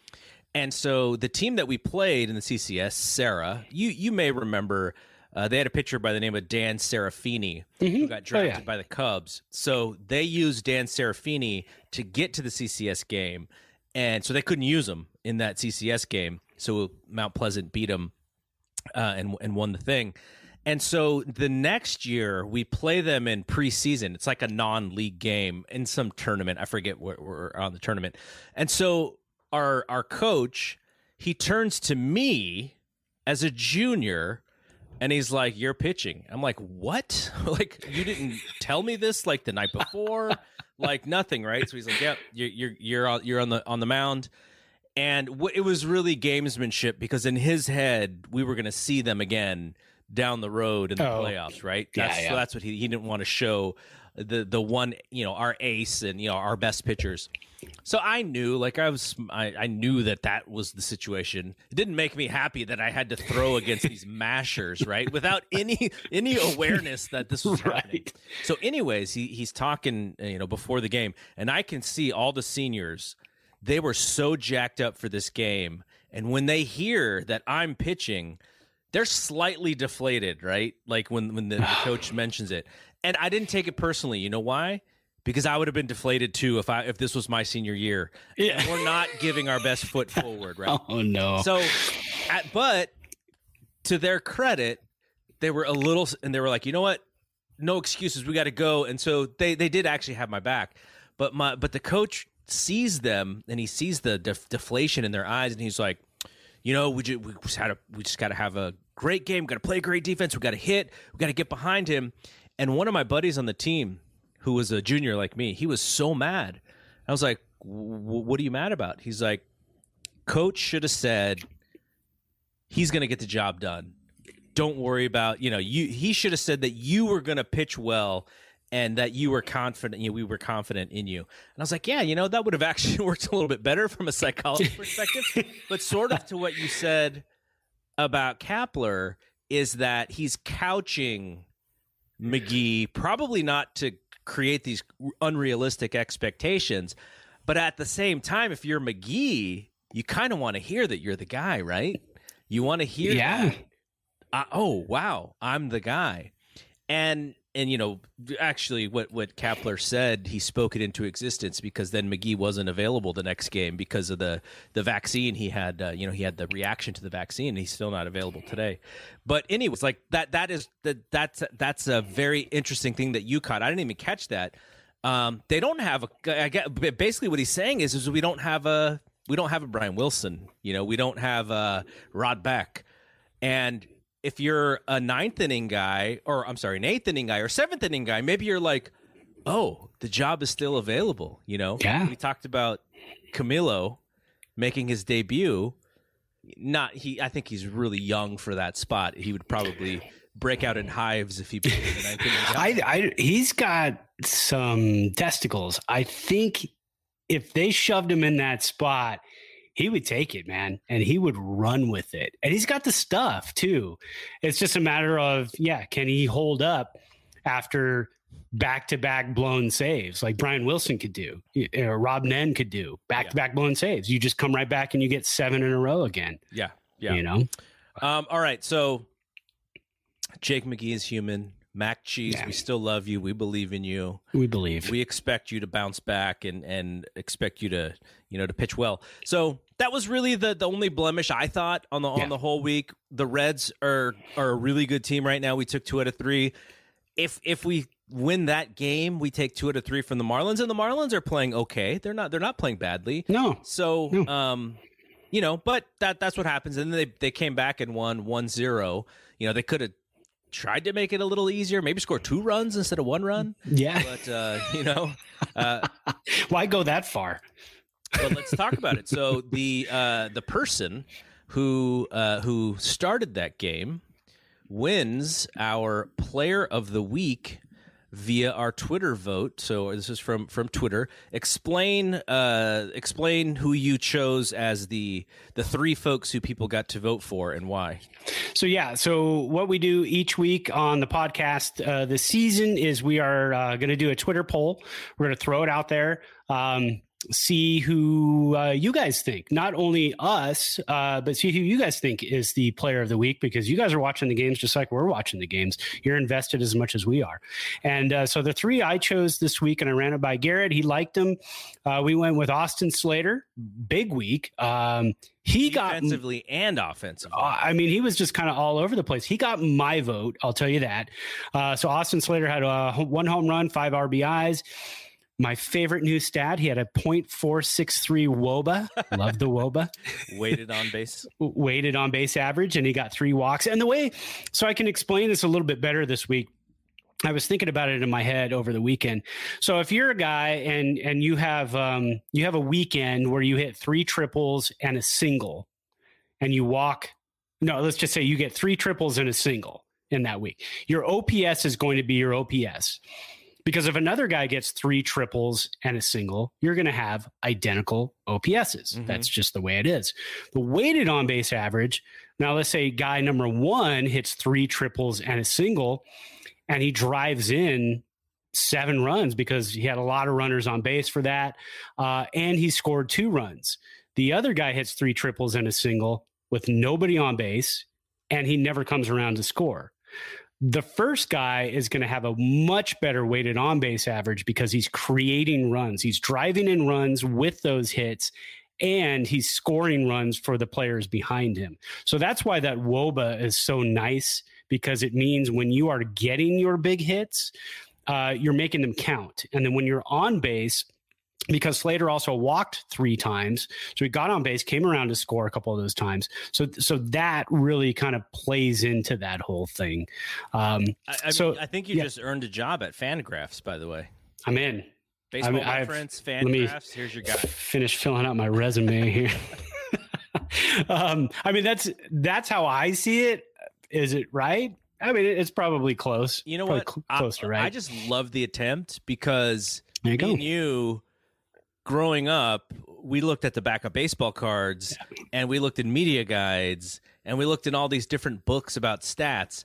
and so the team that we played in the CCS, Serra, you you may remember. Uh, they had a pitcher by the name of Dan Serafini who got drafted yeah. by the Cubs. So they used Dan Serafini to get to the CCS game, and so they couldn't use him in that CCS game. So Mount Pleasant beat him uh, and and won the thing. And so the next year we play them in preseason. It's like a non-league game in some tournament. I forget where we're on the tournament. And so our our coach he turns to me as a junior and he's like you're pitching i'm like what [LAUGHS] like you didn't tell me this like the night before [LAUGHS] like nothing right so he's like yep you're you're you're on, you're on the on the mound and w- it was really gamesmanship because in his head we were going to see them again down the road in the Oh. playoffs right Yeah, that's yeah. So that's what he he didn't want to show the the one you know our ace and you know our best pitchers so I knew, like I was, I, I knew that that was the situation. It didn't make me happy that I had to throw against these [LAUGHS] mashers, right, without any any awareness that this was [LAUGHS] happening. Right. So, anyways, he he's talking, you know, before the game, and I can see all the seniors. They were so jacked up for this game, and when they hear that I'm pitching, they're slightly deflated, right? Like when when the, the coach [SIGHS] mentions it, and I didn't take it personally. You know why? Because I would have been deflated too if I if this was my senior year. Yeah. We're not giving our best foot [LAUGHS] forward, right? Oh no. So, at, but to their credit, they were a little, and they were like, you know what? No excuses. We got to go. And so they they did actually have my back, but my but the coach sees them and he sees the def- deflation in their eyes, and he's like, you know, we just we just had a we just got to have a great game. Got to play great defense. We got to hit. We got to get behind him. And one of my buddies on the team, who was a junior like me, he was so mad. I was like, "W- "What are you mad about?" He's like, "Coach should have said he's going to get the job done. Don't worry about you know you. He should have said that you were going to pitch well." And that you were confident, you know, we were confident in you. And I was like, yeah, you know, that would have [LAUGHS] actually worked a little bit better from a psychology perspective. But sort of to what you said about Kapler is that he's couching McGee, probably not to create these unrealistic expectations, but at the same time, if you're McGee, you kind of want to hear that you're the guy, right? You want to hear, yeah. that, uh, oh wow, I'm the guy, and and you know actually what what Kapler said, he spoke it into existence because then McGee wasn't available the next game because of the the vaccine he had. Uh, you know he had the reaction to the vaccine. He's still not available today. But anyways, like that that is that that's that's a very interesting thing that you caught. I didn't even catch that. Um, they don't have a. I get basically what he's saying is is we don't have a we don't have a Brian Wilson. You know we don't have a Rod Beck, and if you're a ninth inning guy, or I'm sorry, an eighth inning guy or seventh inning guy, maybe you're like, oh, the job is still available. You know, Yeah. We talked about Camilo making his debut. Not he. I think he's really young for that spot. He would probably break out in hives if he became the ninth inning guy. [LAUGHS] I, I, he's got some testicles. I think if they shoved him in that spot, he would take it, man, and he would run with it. And he's got the stuff too. It's just a matter of, yeah, can he hold up after back to back blown saves like Brian Wilson could do, or Rob Nen could do, back to back blown saves? You just come right back and you get seven in a row again. yeah, yeah. You know, Um, all right, so Jake McGee is human. Mac Cheese, Yeah. we still love you. We believe in you. we believe. we expect you to bounce back and and expect you to you know to pitch well so that was really the the only blemish i thought on the Yeah. on the whole week. The reds are are a really good team right now. We took two out of three. If if we win that game we take two out of three from the marlins and the marlins are playing okay. They're not they're not playing badly. No, so No. um you know but that that's what happens. And then they they came back and won 1-0 you know they could have tried to make it a little easier maybe score two runs instead of one run. Yeah. but uh you know uh [LAUGHS] Why go that far? But let's talk about it. So [LAUGHS] the uh, the person who uh, who started that game wins our Player of the Week via our Twitter vote. So this is from from Twitter. Explain uh, explain who you chose as the the three folks who people got to vote for and why. So yeah, so what we do each week on the podcast uh, this season is we are uh, going to do a Twitter poll. We're going to throw it out there. Um, see who uh, you guys think. Not only us, uh, but see who you guys think is the player of the week because you guys are watching the games just like we're watching the games. You're invested as much as we are. And uh, so the three I chose this week, and I ran it by Garrett. He liked them. Uh, we went with Austin Slater. Big week. Um, he got defensively and offensively. Uh, I mean, he was just kind of all over the place. He got my vote. I'll tell you that. Uh, so Austin Slater had a one home run, five RBIs. My favorite new stat, he had a .463 WOBA. [LAUGHS] Love the WOBA. Weighted on base. [LAUGHS] Weighted on base average, and he got three walks. And the way, so I can explain this a little bit better this week. I was thinking about it in my head over the weekend. So if you're a guy and and you have um, you have a weekend where you hit three triples and a single, and you walk, no, let's just say you get three triples and a single in that week. Your OPS is going to be your OPS. Because if another guy gets three triples and a single, you're going to have identical OPSs. Mm-hmm. That's just the way it is. The weighted on base average, now let's say guy number one hits three triples and a single, and he drives in seven runs because he had a lot of runners on base for that. Uh, and he scored two runs. The other guy hits three triples and a single with nobody on base, and he never comes around to score. The first guy is going to have a much better weighted on base average because he's creating runs. He's driving in runs with those hits and he's scoring runs for the players behind him. So that's why that WOBA is so nice because it means when you are getting your big hits, uh, you're making them count. And then when you're on base, because Slater also walked three times. So he got on base, came around to score a couple of those times. So so that really kind of plays into that whole thing. Um, I, I so mean, I think you yeah. just earned a job at Fangraphs, by the way. I'm in. Baseball I mean, reference, Fangraphs. Here's your guy. Finish filling out my resume here. [LAUGHS] [LAUGHS] um, I mean, that's that's how I see it. Is it right? I mean, it's probably close. You know probably what? Cl- close I, to right. I just love the attempt because there you go. you growing up, we looked at the back of baseball cards and we looked in media guides and we looked in all these different books about stats.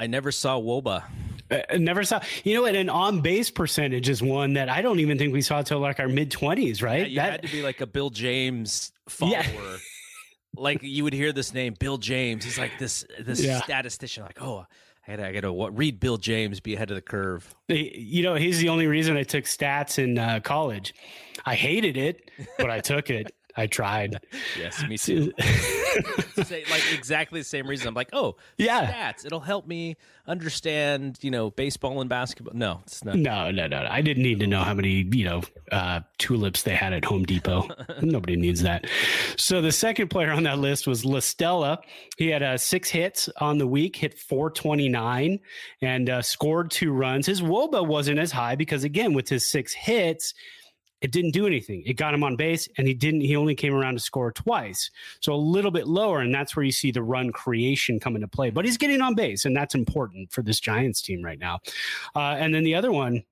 I never saw Woba. I uh, uh, never saw. You know what? An on base percentage is one that I don't even think we saw until like our mid twenties, right? Yeah, you that, had to be like a Bill James follower. Yeah. like you would hear this name, Bill James. He's like this this yeah. statistician. Like, oh, I gotta, I gotta what, read Bill James, be ahead of the curve. You know, he's the only reason I took stats in uh, college. I hated it, but I took it. I tried. Yes, me too. [LAUGHS] Say, like exactly the same reason. I'm like, oh, yeah, stats. It'll help me understand, you know, baseball and basketball. No, it's not. No, no, no. I didn't need to know how many, you know, uh, tulips they had at Home Depot. [LAUGHS] Nobody needs that. So the second player on that list was La Stella. He had uh, six hits on the week, hit 429, and uh, scored two runs. His WOBA wasn't as high because, again, with his six hits it didn't do anything. It got him on base, and he didn't. He only came around to score twice, so a little bit lower, and that's where you see the run creation come into play. But he's getting on base, and that's important for this Giants team right now. Uh, and then the other one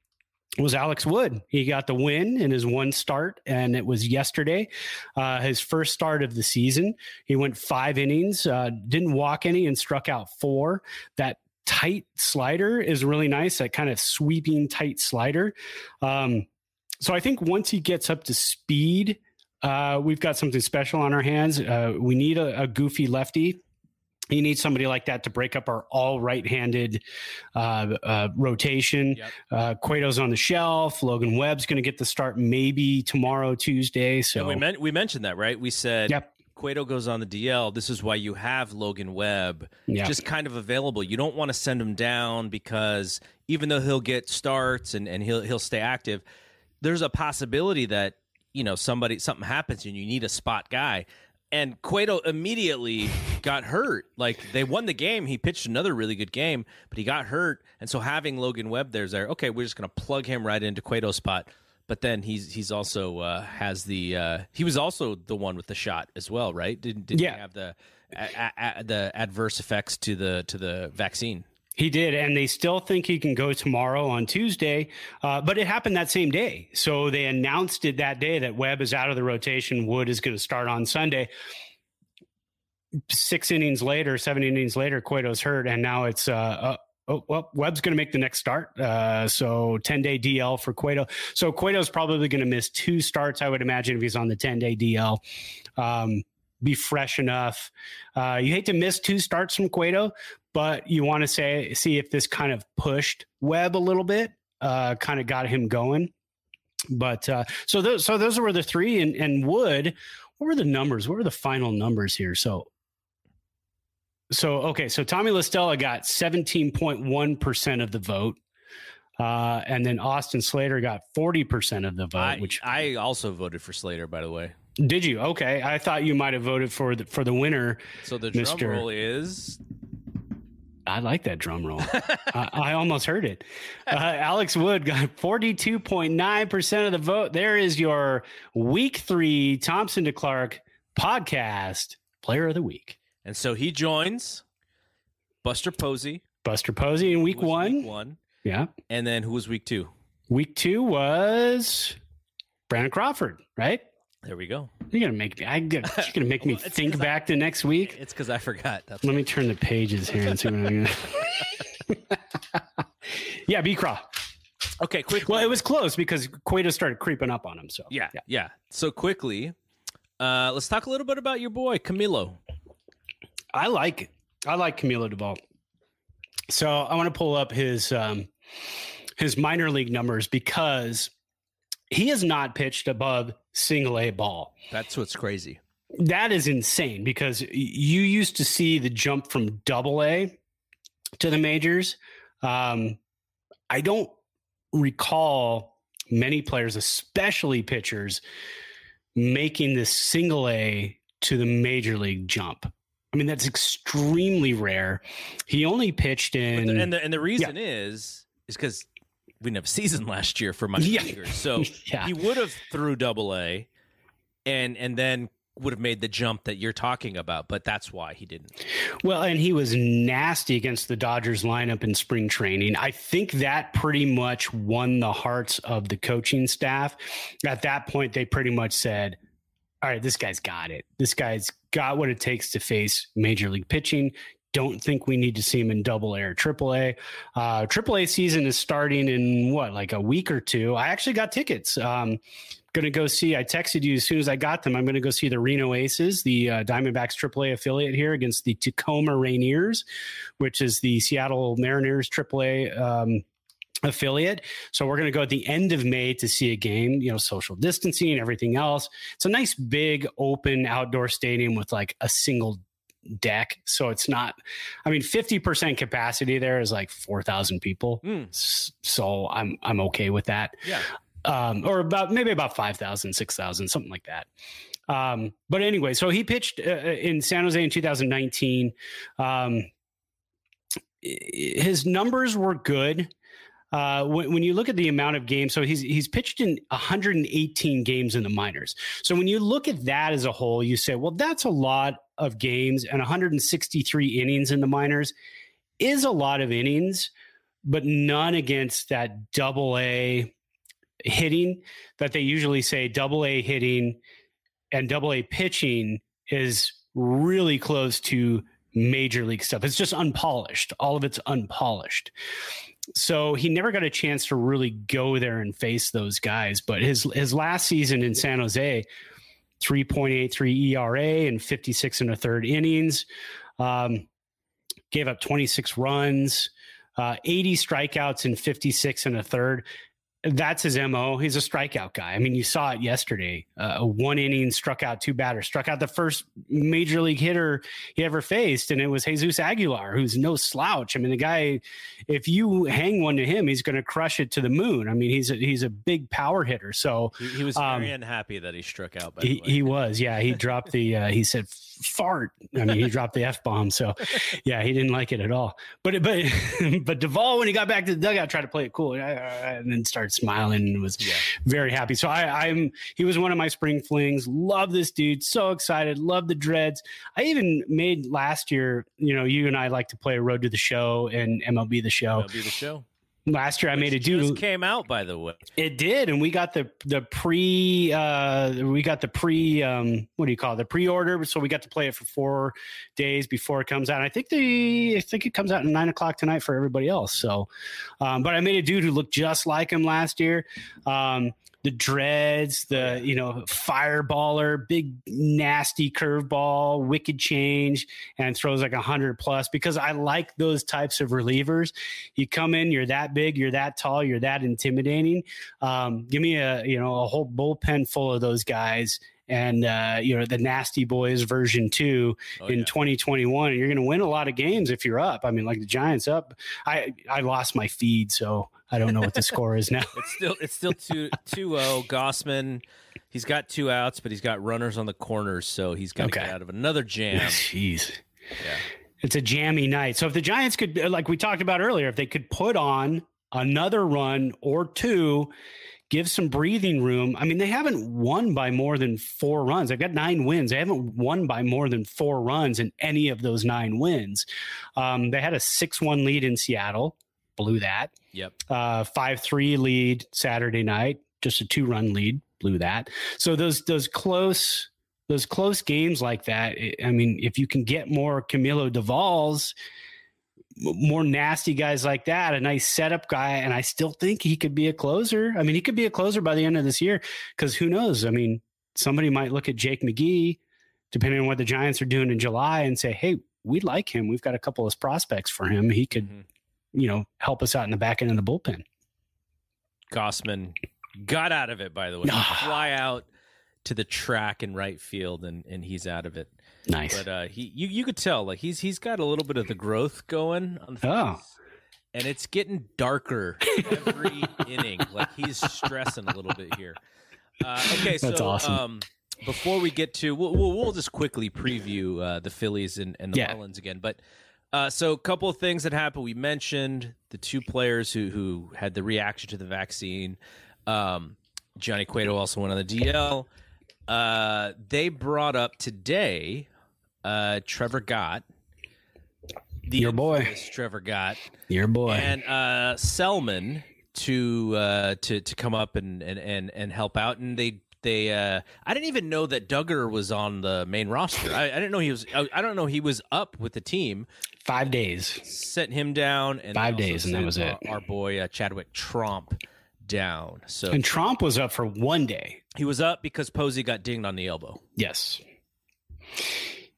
was Alex Wood. He got the win in his one start, and it was yesterday, uh, his first start of the season. He went five innings, uh, didn't walk any, and struck out four. That tight slider is really nice. That kind of sweeping tight slider. Um, so I think once he gets up to speed, uh, we've got something special on our hands. Uh, we need a, a, goofy lefty. You need somebody like that to break up our all right-handed uh, uh rotation. Yep. Uh, Cueto's on the shelf. Logan Webb's going to get the start maybe tomorrow, Tuesday. So and we meant we mentioned that, right? We said yep. Cueto goes on the DL. This is why you have Logan Webb yep. just kind of available. You don't want to send him down because even though he'll get starts and, and he'll he'll stay active – there's a possibility that you know somebody something happens and you need a spot guy. And Cueto immediately got hurt. Like they won the game. He pitched another really good game, but he got hurt. And so having Logan Webb there's there, okay, we're just gonna plug him right into Cueto's spot. But then he's he's also uh, has the uh, he was also the one with the shot as well, right? Didn't didn't yeah. have the a, a, the adverse effects to the to the vaccine? He did, and they still think he can go tomorrow on Tuesday. Uh, but it happened that same day, so they announced it that day that Webb is out of the rotation. Wood is going to start on Sunday. Six innings later, seven innings later, Cueto's hurt, and now it's uh, uh oh well, Webb's going to make the next start. Uh, so ten day DL for Cueto. So Cueto's probably going to miss two starts, I would imagine, if he's on the ten day DL. Um, be fresh enough. Uh, you hate to miss two starts from Cueto, but you want to say see if this kind of pushed Webb a little bit, uh, kind of got him going. But uh, so those so those were the three, and and Wood. What were the numbers? What were the final numbers here? So so okay, so Tommy La Stella got seventeen point one percent of the vote. Uh, and then Austin Slater got 40% of the vote, I, which I also voted for Slater, by the way. did you? Okay. I thought you might have voted for the, for the winner. So the drum Mr. roll is I like that drum roll. [LAUGHS] I, I almost heard it. Uh, Alex Wood got 42.9% of the vote. There is your week three Thompson to Clark podcast player of the week. and so he joins Buster Posey. Buster Posey in week one. Week one. Yeah. And then who was week two? Week two was Brandon Crawford, right? There we go. You're gonna make me. I you're gonna make me [LAUGHS] Well, think 'cause I- back to next week. It's because I forgot. That's Let me turn the pages here and see what I'm gonna. [LAUGHS] [LAUGHS] yeah, B Craw. okay. Quick. Well, it was close because Cueto started creeping up on him. So yeah, yeah. So quickly, uh, let's talk a little bit about your boy Camilo. I like I like Camilo Doval. So I want to pull up his um, his minor league numbers because he has not pitched above single A ball. That's what's crazy. That is insane because you used to see the jump from double A to the majors. Um, I don't recall many players, especially pitchers, making this single A to the major league jump. I mean, that's extremely rare. He only pitched in. the- and the and the reason is is because we didn't have a [LAUGHS] season last year for minor Yeah. leaguers, so [LAUGHS] yeah. he would have threw double A, and and then would have made the jump that you're talking about. But that's why he didn't. Well, and he was nasty against the Dodgers lineup in spring training. I think that pretty much won the hearts of the coaching staff. At that point, they pretty much said, all right, this guy's got it. This guy's got what it takes to face major league pitching. Don't think we need to see him in double A or triple A. Uh, triple A season is starting in what, like a week or two. I actually got tickets. Um, going to go see. I texted you as soon as I got them. I'm going to go see the Reno Aces, the uh, Diamondbacks AAA affiliate here, against the Tacoma Rainiers, which is the Seattle Mariners AAA um, affiliate. So we're going to go at the end of May to see a game. You know, social distancing and everything else. It's a nice big open outdoor stadium with like a single deck so it's not i mean 50% capacity there is like 4000 people Mm. So i'm i'm okay with that Yeah. um, or about maybe about 5,000, 6,000, something like that. Um, but anyway, so he pitched uh, in San Jose in 2019. Um, his numbers were good. Uh, when, when you look at the amount of games, so he's he's pitched in 118 games in the minors. So when you look at that as a whole, you say, well, that's a lot of games, and 163 innings in the minors is a lot of innings, but none against that double A hitting that they usually say double A hitting and double A pitching is really close to major league stuff. It's just unpolished. All of it's unpolished. So he never got a chance to really go there and face those guys. But his his last season in San Jose, 3.83 ERA and 56 and a third innings. Um, gave up 26 runs, uh, 80 strikeouts and 56 and a third. That's his MO. He's a strikeout guy. I mean, you saw it yesterday. Uh, a one inning struck out two batters, struck out the first major league hitter he ever faced, and it was Jesus Aguilar, who's no slouch. I mean, the guy, if you hang one to him, he's going to crush it to the moon. I mean, he's a, he's a big power hitter. So He, he was Um, very unhappy that he struck out. By he, he was, yeah. He dropped the, uh, he said fart. I mean, he dropped the f bomb. So, [LAUGHS] yeah, he didn't like it at all. But but [LAUGHS] but Doval, when he got back to the dugout, tried to play it cool, and then started smiling and was very happy. So I, I'm he was one of my spring flings. Love this dude. So excited. Love the dreads. I even made last year. You know, you and I like to play a Road to the Show and MLB the Show. Be the show. Last year I made a dude. came out by the way. It did, and we got the the pre uh we got the pre um what do you call it the pre order, so we got to play it for four days before it comes out. I think the I think it comes out at nine o'clock tonight for everybody else. So, um, but I made a dude who looked just like him last year. Um, the dreads, the you know fireballer, big nasty curveball, wicked change, and throws like a hundred plus because I like those types of relievers. You come in, you're that big, you're that tall, you're that intimidating. Um, give me a you know a whole bullpen full of those guys. And uh, you know the nasty boys version two Oh, in yeah. 2021, and you're going to win a lot of games if you're up. I mean, like the Giants up. I I lost my feed, so I don't know what the [LAUGHS] score is now. It's still it's still two two zero. Gausman, he's got two outs, but he's got runners on the corners, so he's got to Okay. get out of another jam. [LAUGHS] Jeez. Yeah. It's a jammy night. So if the Giants could, like we talked about earlier, if they could put on another run or two, give some breathing room. I mean, they haven't won by more than four runs. They've got nine wins. They haven't won by more than four runs in any of those nine wins. Um, they had a 6 1 lead in Seattle, blew that. Yep. Uh, 5 3 lead Saturday night, just a two run lead, blew that. So those, those close, those close games like that. I- mean, if you can get more Camilo Doval's, more nasty guys like that, a nice setup guy, and I still think he could be a closer. I mean, he could be a closer by the end of this year because who knows? I mean, somebody might look at Jake McGee, depending on what the Giants are doing in July, and say, "Hey, we like him. We've got a couple of prospects for him. He could, Mhm. you know, help us out in the back end of the bullpen." Gausman got out of it, by the way. [SIGHS] Fly out to the track in right field, and and he's out of it. Nice. But uh, he you you could tell like he's he's got a little bit of the growth going on. The Oh. face, And it's getting darker every [LAUGHS] inning. Like he's stressing a little bit here. Uh, okay, so That's awesome. um, before we get to, we'll, we'll, we'll just quickly preview uh, the Phillies and, and the Yeah. Marlins again. But uh, so a couple of things that happened. We mentioned the two players who who had the reaction to the vaccine. Um, Johnny Cueto also went on the DL. Uh, they brought up today uh, Trevor Gott, the Your boy. Trevor Gott, Your boy. and uh, Selman to uh, to to come up and, and and and help out. And they they uh, I didn't even know that Duggar was on the main roster. I, I didn't know he was. I, I don't know he was up with the team. Five days. Sent him down and Five days, and that was it. Our, our boy uh, Chadwick Tromp down. So And Tromp was up for one day. He was up because Posey got dinged on the elbow. Yes.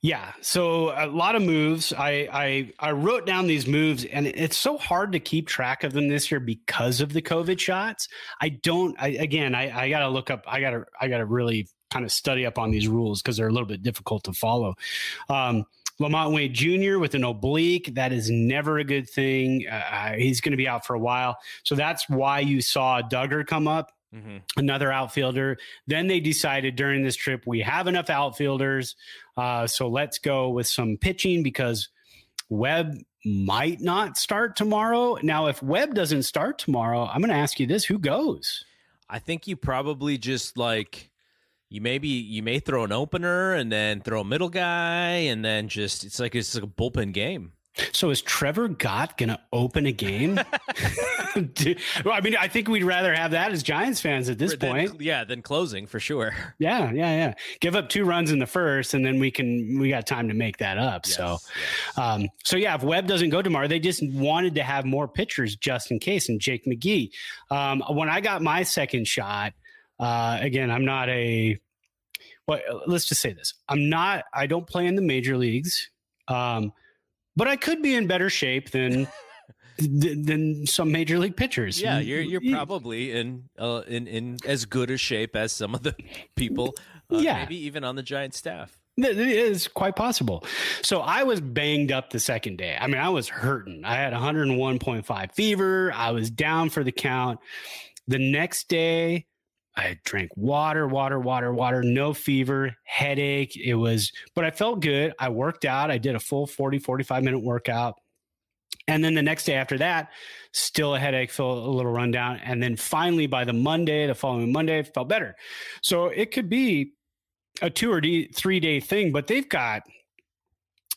Yeah. So a lot of moves. I, I I wrote down these moves, and it's so hard to keep track of them this year because of the COVID shots. I don't. I again, I, I got to look up. I got to I got to really kind of study up on these rules because they're a little bit difficult to follow. Um, LaMonte Wade Jr. with an oblique. That is never a good thing. Uh, he's going to be out for a while. So that's why you saw Duggar come up Mm-hmm. another outfielder. Then they decided during this trip we have enough outfielders, uh, so let's go with some pitching because Webb might not start tomorrow. Now, if Webb doesn't start tomorrow, I'm going to ask you this: Who goes? I think you probably just like you maybe you may throw an opener and then throw a middle guy and then just it's like it's like a bullpen game. So is Trevor Gott going to open a game? [LAUGHS] [LAUGHS] Dude, well, I mean, I think we'd rather have that as Giants fans at this point. yeah, than closing for sure. [LAUGHS] Yeah, yeah, yeah. Give up two runs in the first, and then we can we got time to make that up. So. Yes, yes. Um, so yeah, if Webb doesn't go tomorrow, they just wanted to have more pitchers just in case. And Jake McGee, um, when I got my second shot, uh, again, I'm not a. Well, let's just say this: I'm not. I don't play in the major leagues, um, but I could be in better shape than [LAUGHS] th- than some major league pitchers. yeah, you're you're probably in uh, in in as good a shape as some of the people. Uh, Yeah. maybe even on the Giant staff. It is quite possible. So I was banged up the second day. I mean, I was hurting. I had 101.5 fever. I was down for the count. The next day, I drank water, water, water, water, no fever, headache. It was, but I felt good. I worked out. I did a full 40, 45 minute workout. And then the next day after that, still a headache, felt a little rundown. And then finally by the Monday, the following Monday, felt better. So it could be a two or three day thing, but they've got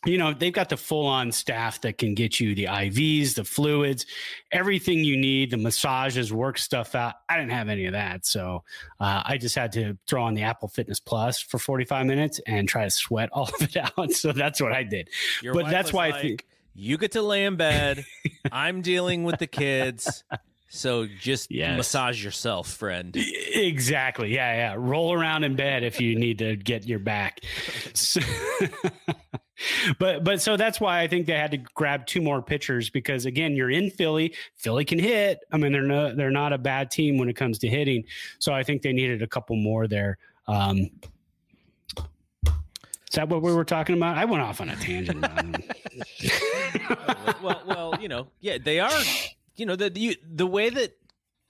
you know they've got the full on staff that can get you the ivs the fluids everything you need the massages work stuff out i didn't have any of that so uh, i just had to throw on the apple fitness plus for 45 minutes and try to sweat [LAUGHS] all of it out so that's what i did Your but that's why like, i think you get to lay in bed. [LAUGHS] I'm dealing with the kids. So just Yes. massage yourself, friend. Exactly. Yeah, yeah. Roll around in bed if you need to get your back. [LAUGHS] So- but but so that's why I think they had to grab two more pitchers because again, you're in Philly. Philly can hit. I mean, they're not they're not a bad team when it comes to hitting. So I think they needed a couple more there. Um, is that what we were talking about? I went off on a tangent. [LAUGHS] [LAUGHS] well, well, you know, yeah, they are. You know, the the, the way that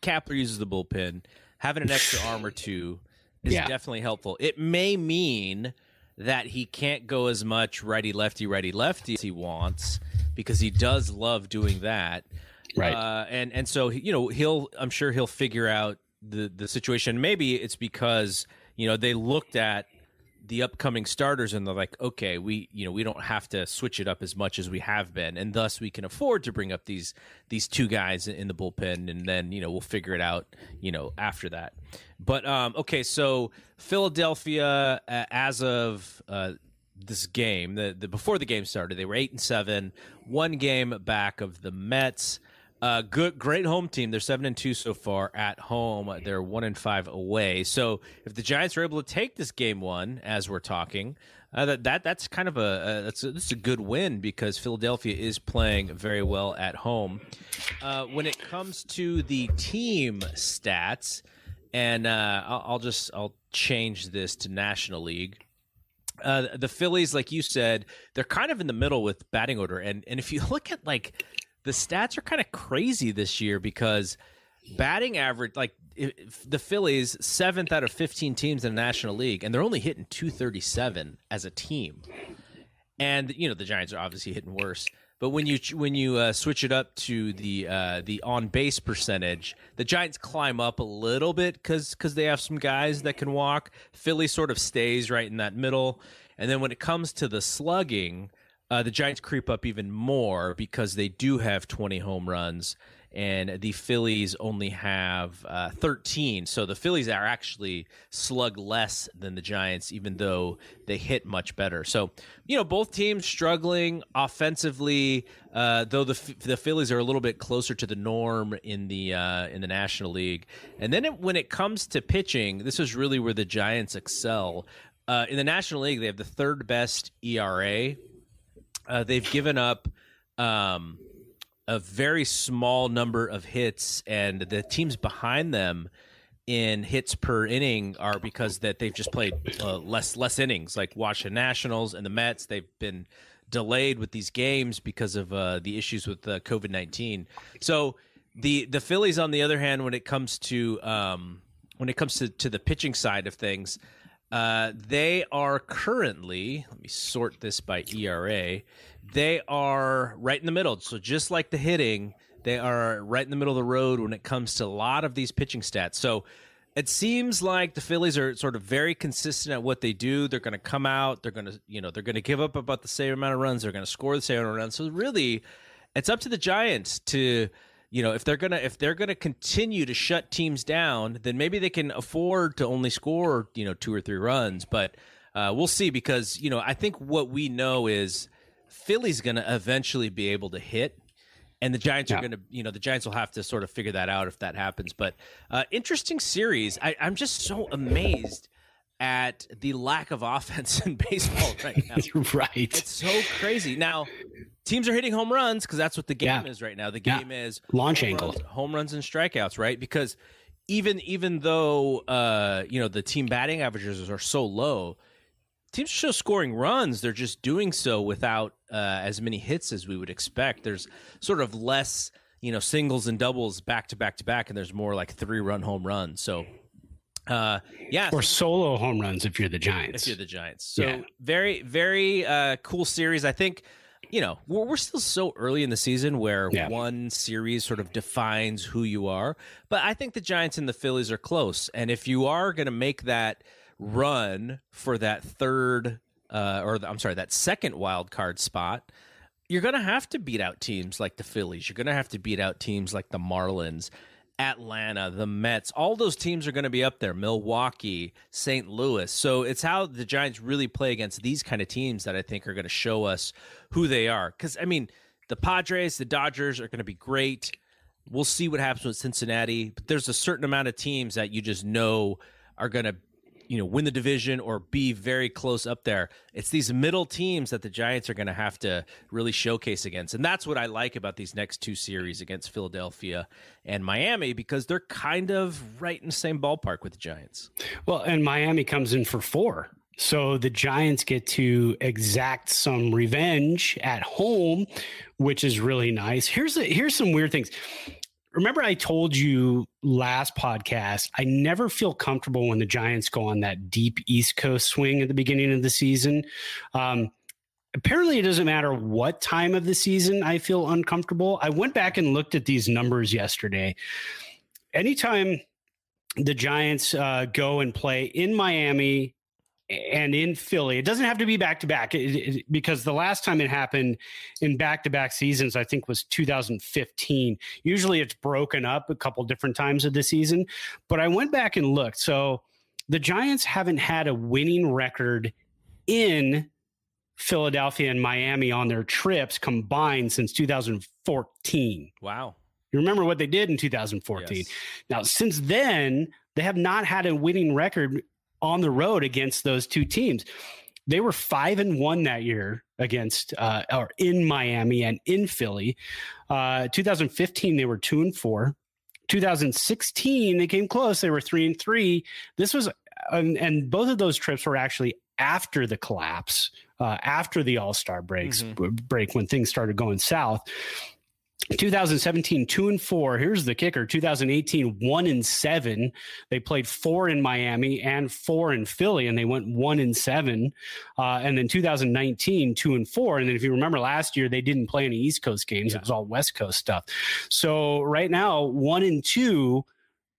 Kapler uses the bullpen, having an extra arm or two is Yeah. definitely helpful. It may mean that he can't go as much righty lefty righty lefty as he wants because he does love doing that. Right. Uh, and and so you know he'll I'm sure he'll figure out the the situation. Maybe it's because you know they looked at the upcoming starters and they're like, okay, we you know we don't have to switch it up as much as we have been, and thus we can afford to bring up these these two guys in the bullpen, and then you know we'll figure it out you know after that. But um, okay, so Philadelphia, uh, as of uh, this game, the, the before the game started, they were eight and seven, one game back of the Mets. Uh, good, great home team. They're seven and two so far at home. They're one and five away. So if the Giants are able to take this game one, as we're talking, uh, that that that's kind of a, that's a that's a good win because Philadelphia is playing very well at home. Uh, when it comes to the team stats, and uh, I'll, I'll just I'll change this to National League. Uh, the Phillies, like you said, they're kind of in the middle with batting order, and and if you [LAUGHS] look at like the stats are kind of crazy this year because batting average, like the Phillies, seventh out of fifteen teams in the National League, and they're only hitting two thirty seven as a team, and you know the Giants are obviously hitting worse. But when you when you uh, switch it up to the uh, the on base percentage, the Giants climb up a little bit because because they have some guys that can walk. Philly sort of stays right in that middle, and then when it comes to the slugging, uh, the Giants creep up even more because they do have 20 home runs, and the Phillies only have uh, 13. So the Phillies are actually slug less than the Giants, even though they hit much better. So you know both teams struggling offensively, uh, though the the Phillies are a little bit closer to the norm in the uh, in the National League. And then it, when it comes to pitching, this is really where the Giants excel. Uh, in the National League, they have the third best ERA. Uh, they've given up um, a very small number of hits, and the teams behind them in hits per inning are because that they've just played uh, less less innings, like Washington Nationals and the Mets. They've been delayed with these games because of uh, the issues with uh, COVID nineteen. So the the Phillies, on the other hand, when it comes to um, when it comes to, to the pitching side of things, uh, they are currently, let me sort this by ERA. They are right in the middle. So just like the hitting, they are right in the middle of the road when it comes to a lot of these pitching stats. So it seems like the Phillies are sort of very consistent at what they do. They're going to come out. They're going to, you know, they're going to give up about the same amount of runs. They're going to score the same amount of runs. So really, it's up to the Giants to you know if they're gonna if they're gonna continue to shut teams down then maybe they can afford to only score you know two or three runs. But uh, we'll see because you know i think what we know is philly's gonna eventually be able to hit and the giants Yeah. are gonna you know the giants will have to sort of figure that out if that happens. But uh, interesting series. I, i'm just so amazed at the lack of offense in [LAUGHS] baseball right now [LAUGHS] right. it's so crazy. Now, teams are hitting home runs because that's what the game Yeah. is right now. The Yeah. game is Launch home angle. runs, home runs and strikeouts, right? Because even even though uh, you know the team batting averages are so low, teams are still scoring runs. They're just doing so without uh, as many hits as we would expect. There's sort of less you know singles and doubles back to back to back, and there's more like three run home runs. So. Uh, yeah, Or solo home runs if you're the Giants. if you're the Giants. So Yeah. very, very uh, cool series. I think you know, we're, we're still so early in the season where Yeah. one series sort of defines who you are. But I think the Giants and the Phillies are close. And if you are going to make that run for that third, uh, or the, I'm sorry, that second wild card spot, you're going to have to beat out teams like the Phillies. You're going to have to beat out teams like the Marlins, Atlanta, the Mets. All those teams are going to be up there. Milwaukee, St. Louis. So it's how the Giants really play against these kind of teams that I think are going to show us who they are. Because, I mean, the Padres, the Dodgers are going to be great. We'll see what happens with Cincinnati. But there's a certain amount of teams that you just know are going to you know win the division or be very close up there it's these middle teams that the giants are going to have to really showcase against and that's what i like about these next two series against philadelphia and miami because they're kind of right in the same ballpark with the giants Well, and Miami comes in for four. So the Giants get to exact some revenge at home, which is really nice. Here's here's some weird things. Remember, I told you last podcast, I never feel comfortable when the Giants go on that deep East Coast swing at the beginning of the season. Um, apparently, it doesn't matter what time of the season I feel uncomfortable. I went back and looked at these numbers yesterday. Anytime the Giants uh, go and play in Miami and in Philly. It doesn't have to be back to back because the last time it happened in back to back seasons, I think, was 2015. Usually it's broken up a couple different times of the season, but I went back and looked. So the Giants haven't had a winning record in Philadelphia and Miami on their trips combined since 2014. wow You remember what they did in 2014. Yes. Now, since then, they have not had a winning record on the road against those two teams. They were five and one that year against uh, or in Miami and in Philly. Uh, 2015, they were two and four. 2016, they came close. They were three and three. This was, and, and both of those trips were actually after the collapse, uh, after the All Star breaks break when things started going south. 2017 2 and 4 here's the kicker. 2018 1 and 7 they played 4 in miami and 4 in philly and they went 1 and 7 uh, and then 2019 2 and 4 and then if you remember last year they didn't play any east coast games. It was all west coast stuff. So right now 1 and 2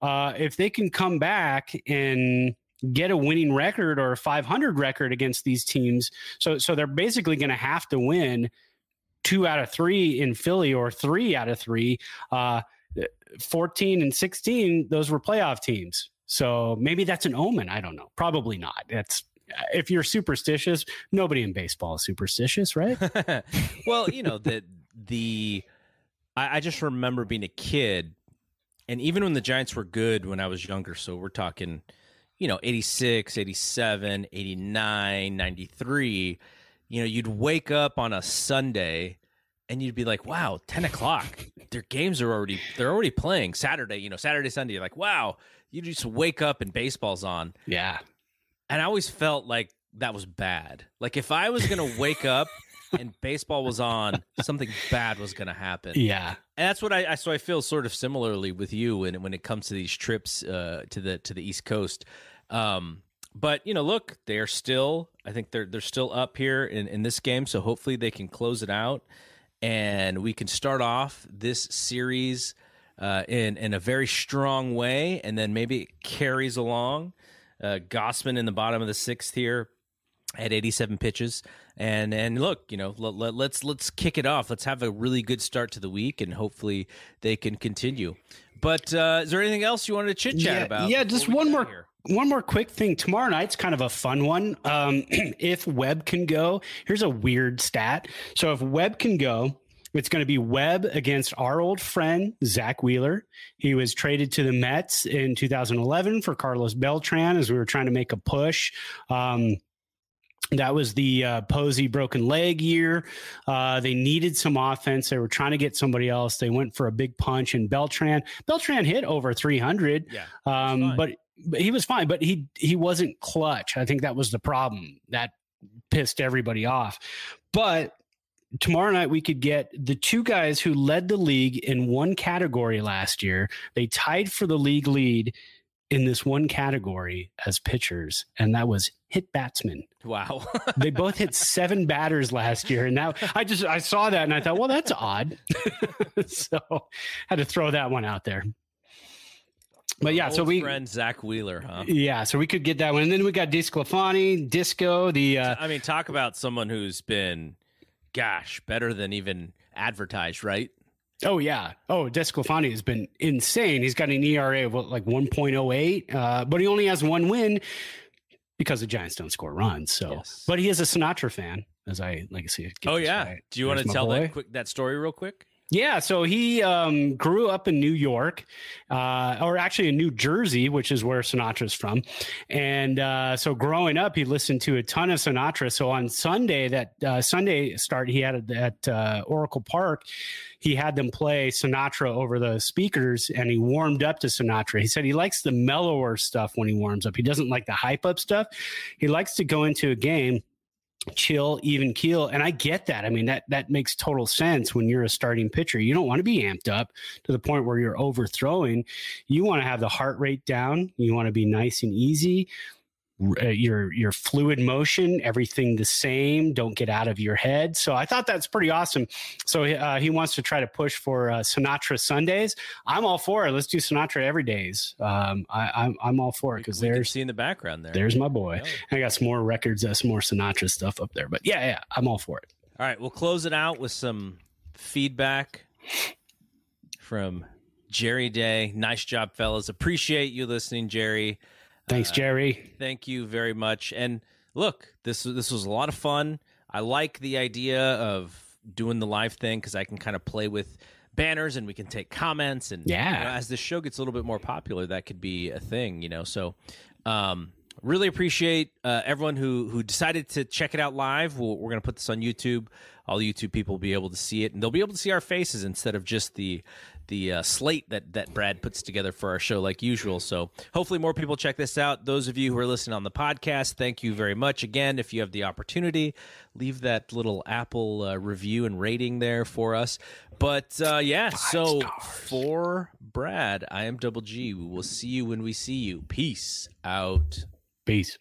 uh, if they can come back and get a winning record or a 500 record against these teams so so they're basically going to have to win two out of three in Philly or three out of three. Uh, 14 and 16, those were playoff teams. So maybe that's an omen. I don't know. Probably not. That's if you're superstitious, nobody in baseball is superstitious, right? [LAUGHS] well, you know the the I, I just remember being a kid, and even when the Giants were good when I was younger. So we're talking, you know, 86, 87, 89, 93. You know, you'd wake up on a Sunday and you'd be like, wow, 10 o'clock. Their games are already they're already playing Saturday, you know, Saturday, Sunday. You're like, wow, you just wake up and baseball's on. yeah. And I always felt like that was bad. Like if I was gonna wake up [LAUGHS] and baseball was on, something bad was gonna happen. Yeah. And that's what I, I so I feel sort of similarly with you when when it comes to these trips uh, to the to the East Coast. Um, but you know, look, they are still. I think they're they're still up here in in this game, so hopefully they can close it out, and we can start off this series uh, in in a very strong way, and then maybe it carries along. Uh, Gausman in the bottom of the sixth here at 87 pitches and and look you know let, let, let's let's kick it off let's have a really good start to the week and hopefully they can continue but uh is there anything else you wanted to chit chat yeah, about Yeah, just one more here? One more quick thing. Tomorrow night's kind of a fun one. Um, [CLEARS THROAT] if Webb can go, here's a weird stat. So if Webb can go, it's going to be Webb against our old friend Zack Wheeler. He was traded to the Mets in 2011 for Carlos Beltran as we were trying to make a push. Um, that was the uh, Posey broken leg year. Uh, they needed some offense. They were trying to get somebody else. They went for a big punch, and Beltran Beltran hit over 300. yeah Um, but, but he was fine, but he he wasn't clutch. I think that was the problem that pissed everybody off. But tomorrow night we could get the two guys who led the league in one category last year. They tied for the league lead in this one category as pitchers, and that was hit batsmen. Wow. [LAUGHS] they both hit seven batters last year. And now I just I saw that and I thought, well, that's odd. [LAUGHS] so had to throw that one out there. But yeah, Old so we friend Zack Wheeler, huh? yeah, so we could get that one, and then we got DeSclafani, Disco, the uh, I mean, talk about someone who's been, gosh, better than even advertised, right? Oh yeah. Oh, DeSclafani has been insane. He's got an ERA of what, like 1.08, uh, but he only has one win because the Giants don't score runs. So, Yes. but he is a Sinatra fan, as I like to see. Oh yeah. right. Do you want to tell boy. that quick that story real quick? Yeah, so he um, grew up in New York, uh, or actually in New Jersey, which is where Sinatra's from. And uh, so growing up, he listened to a ton of Sinatra. So on Sunday, that uh, Sunday start he had at uh, Oracle Park, he had them play Sinatra over the speakers, and he warmed up to Sinatra. He said he likes the mellower stuff when he warms up. He doesn't like the hype up stuff. He likes to go into a game chill, even keel. And I get that. I mean, that that makes total sense when you're a starting pitcher. You don't want to be amped up to the point where you're overthrowing. You want to have the heart rate down. You want to be nice and easy. Uh, your your fluid motion, everything the same. Don't get out of your head. So I thought that's pretty awesome. So uh, he wants to try to push for uh, Sinatra Sundays. I'm all for it. Let's do Sinatra every days. Um, I, I'm I'm all for it because there's see in the background there. there's my boy. Oh. I got some more records, uh, some more Sinatra stuff up there. But yeah, yeah, I'm all for it. All right, we'll close it out with some feedback from Jerry Day. Nice job, fellas. Appreciate you listening, Jerry. Thanks, Uh, Jerry. Thank you very much. And look, this this was a lot of fun. I like the idea of doing the live thing because I can kind of play with banners and we can take comments and Yeah. you know, as the show gets a little bit more popular, that could be a thing, you know. So, um, really appreciate uh, everyone who who decided to check it out live. We'll, we're going to put this on YouTube. All the YouTube people will be able to see it, and they'll be able to see our faces instead of just the the uh, slate that that Brad puts together for our show, like usual. So hopefully, more people check this out. Those of you who are listening on the podcast, thank you very much. Again, if you have the opportunity, leave that little Apple uh, review and rating there for us. But uh, yeah, so for Brad, I am Double G. We will see you when we see you. Peace out. Peace.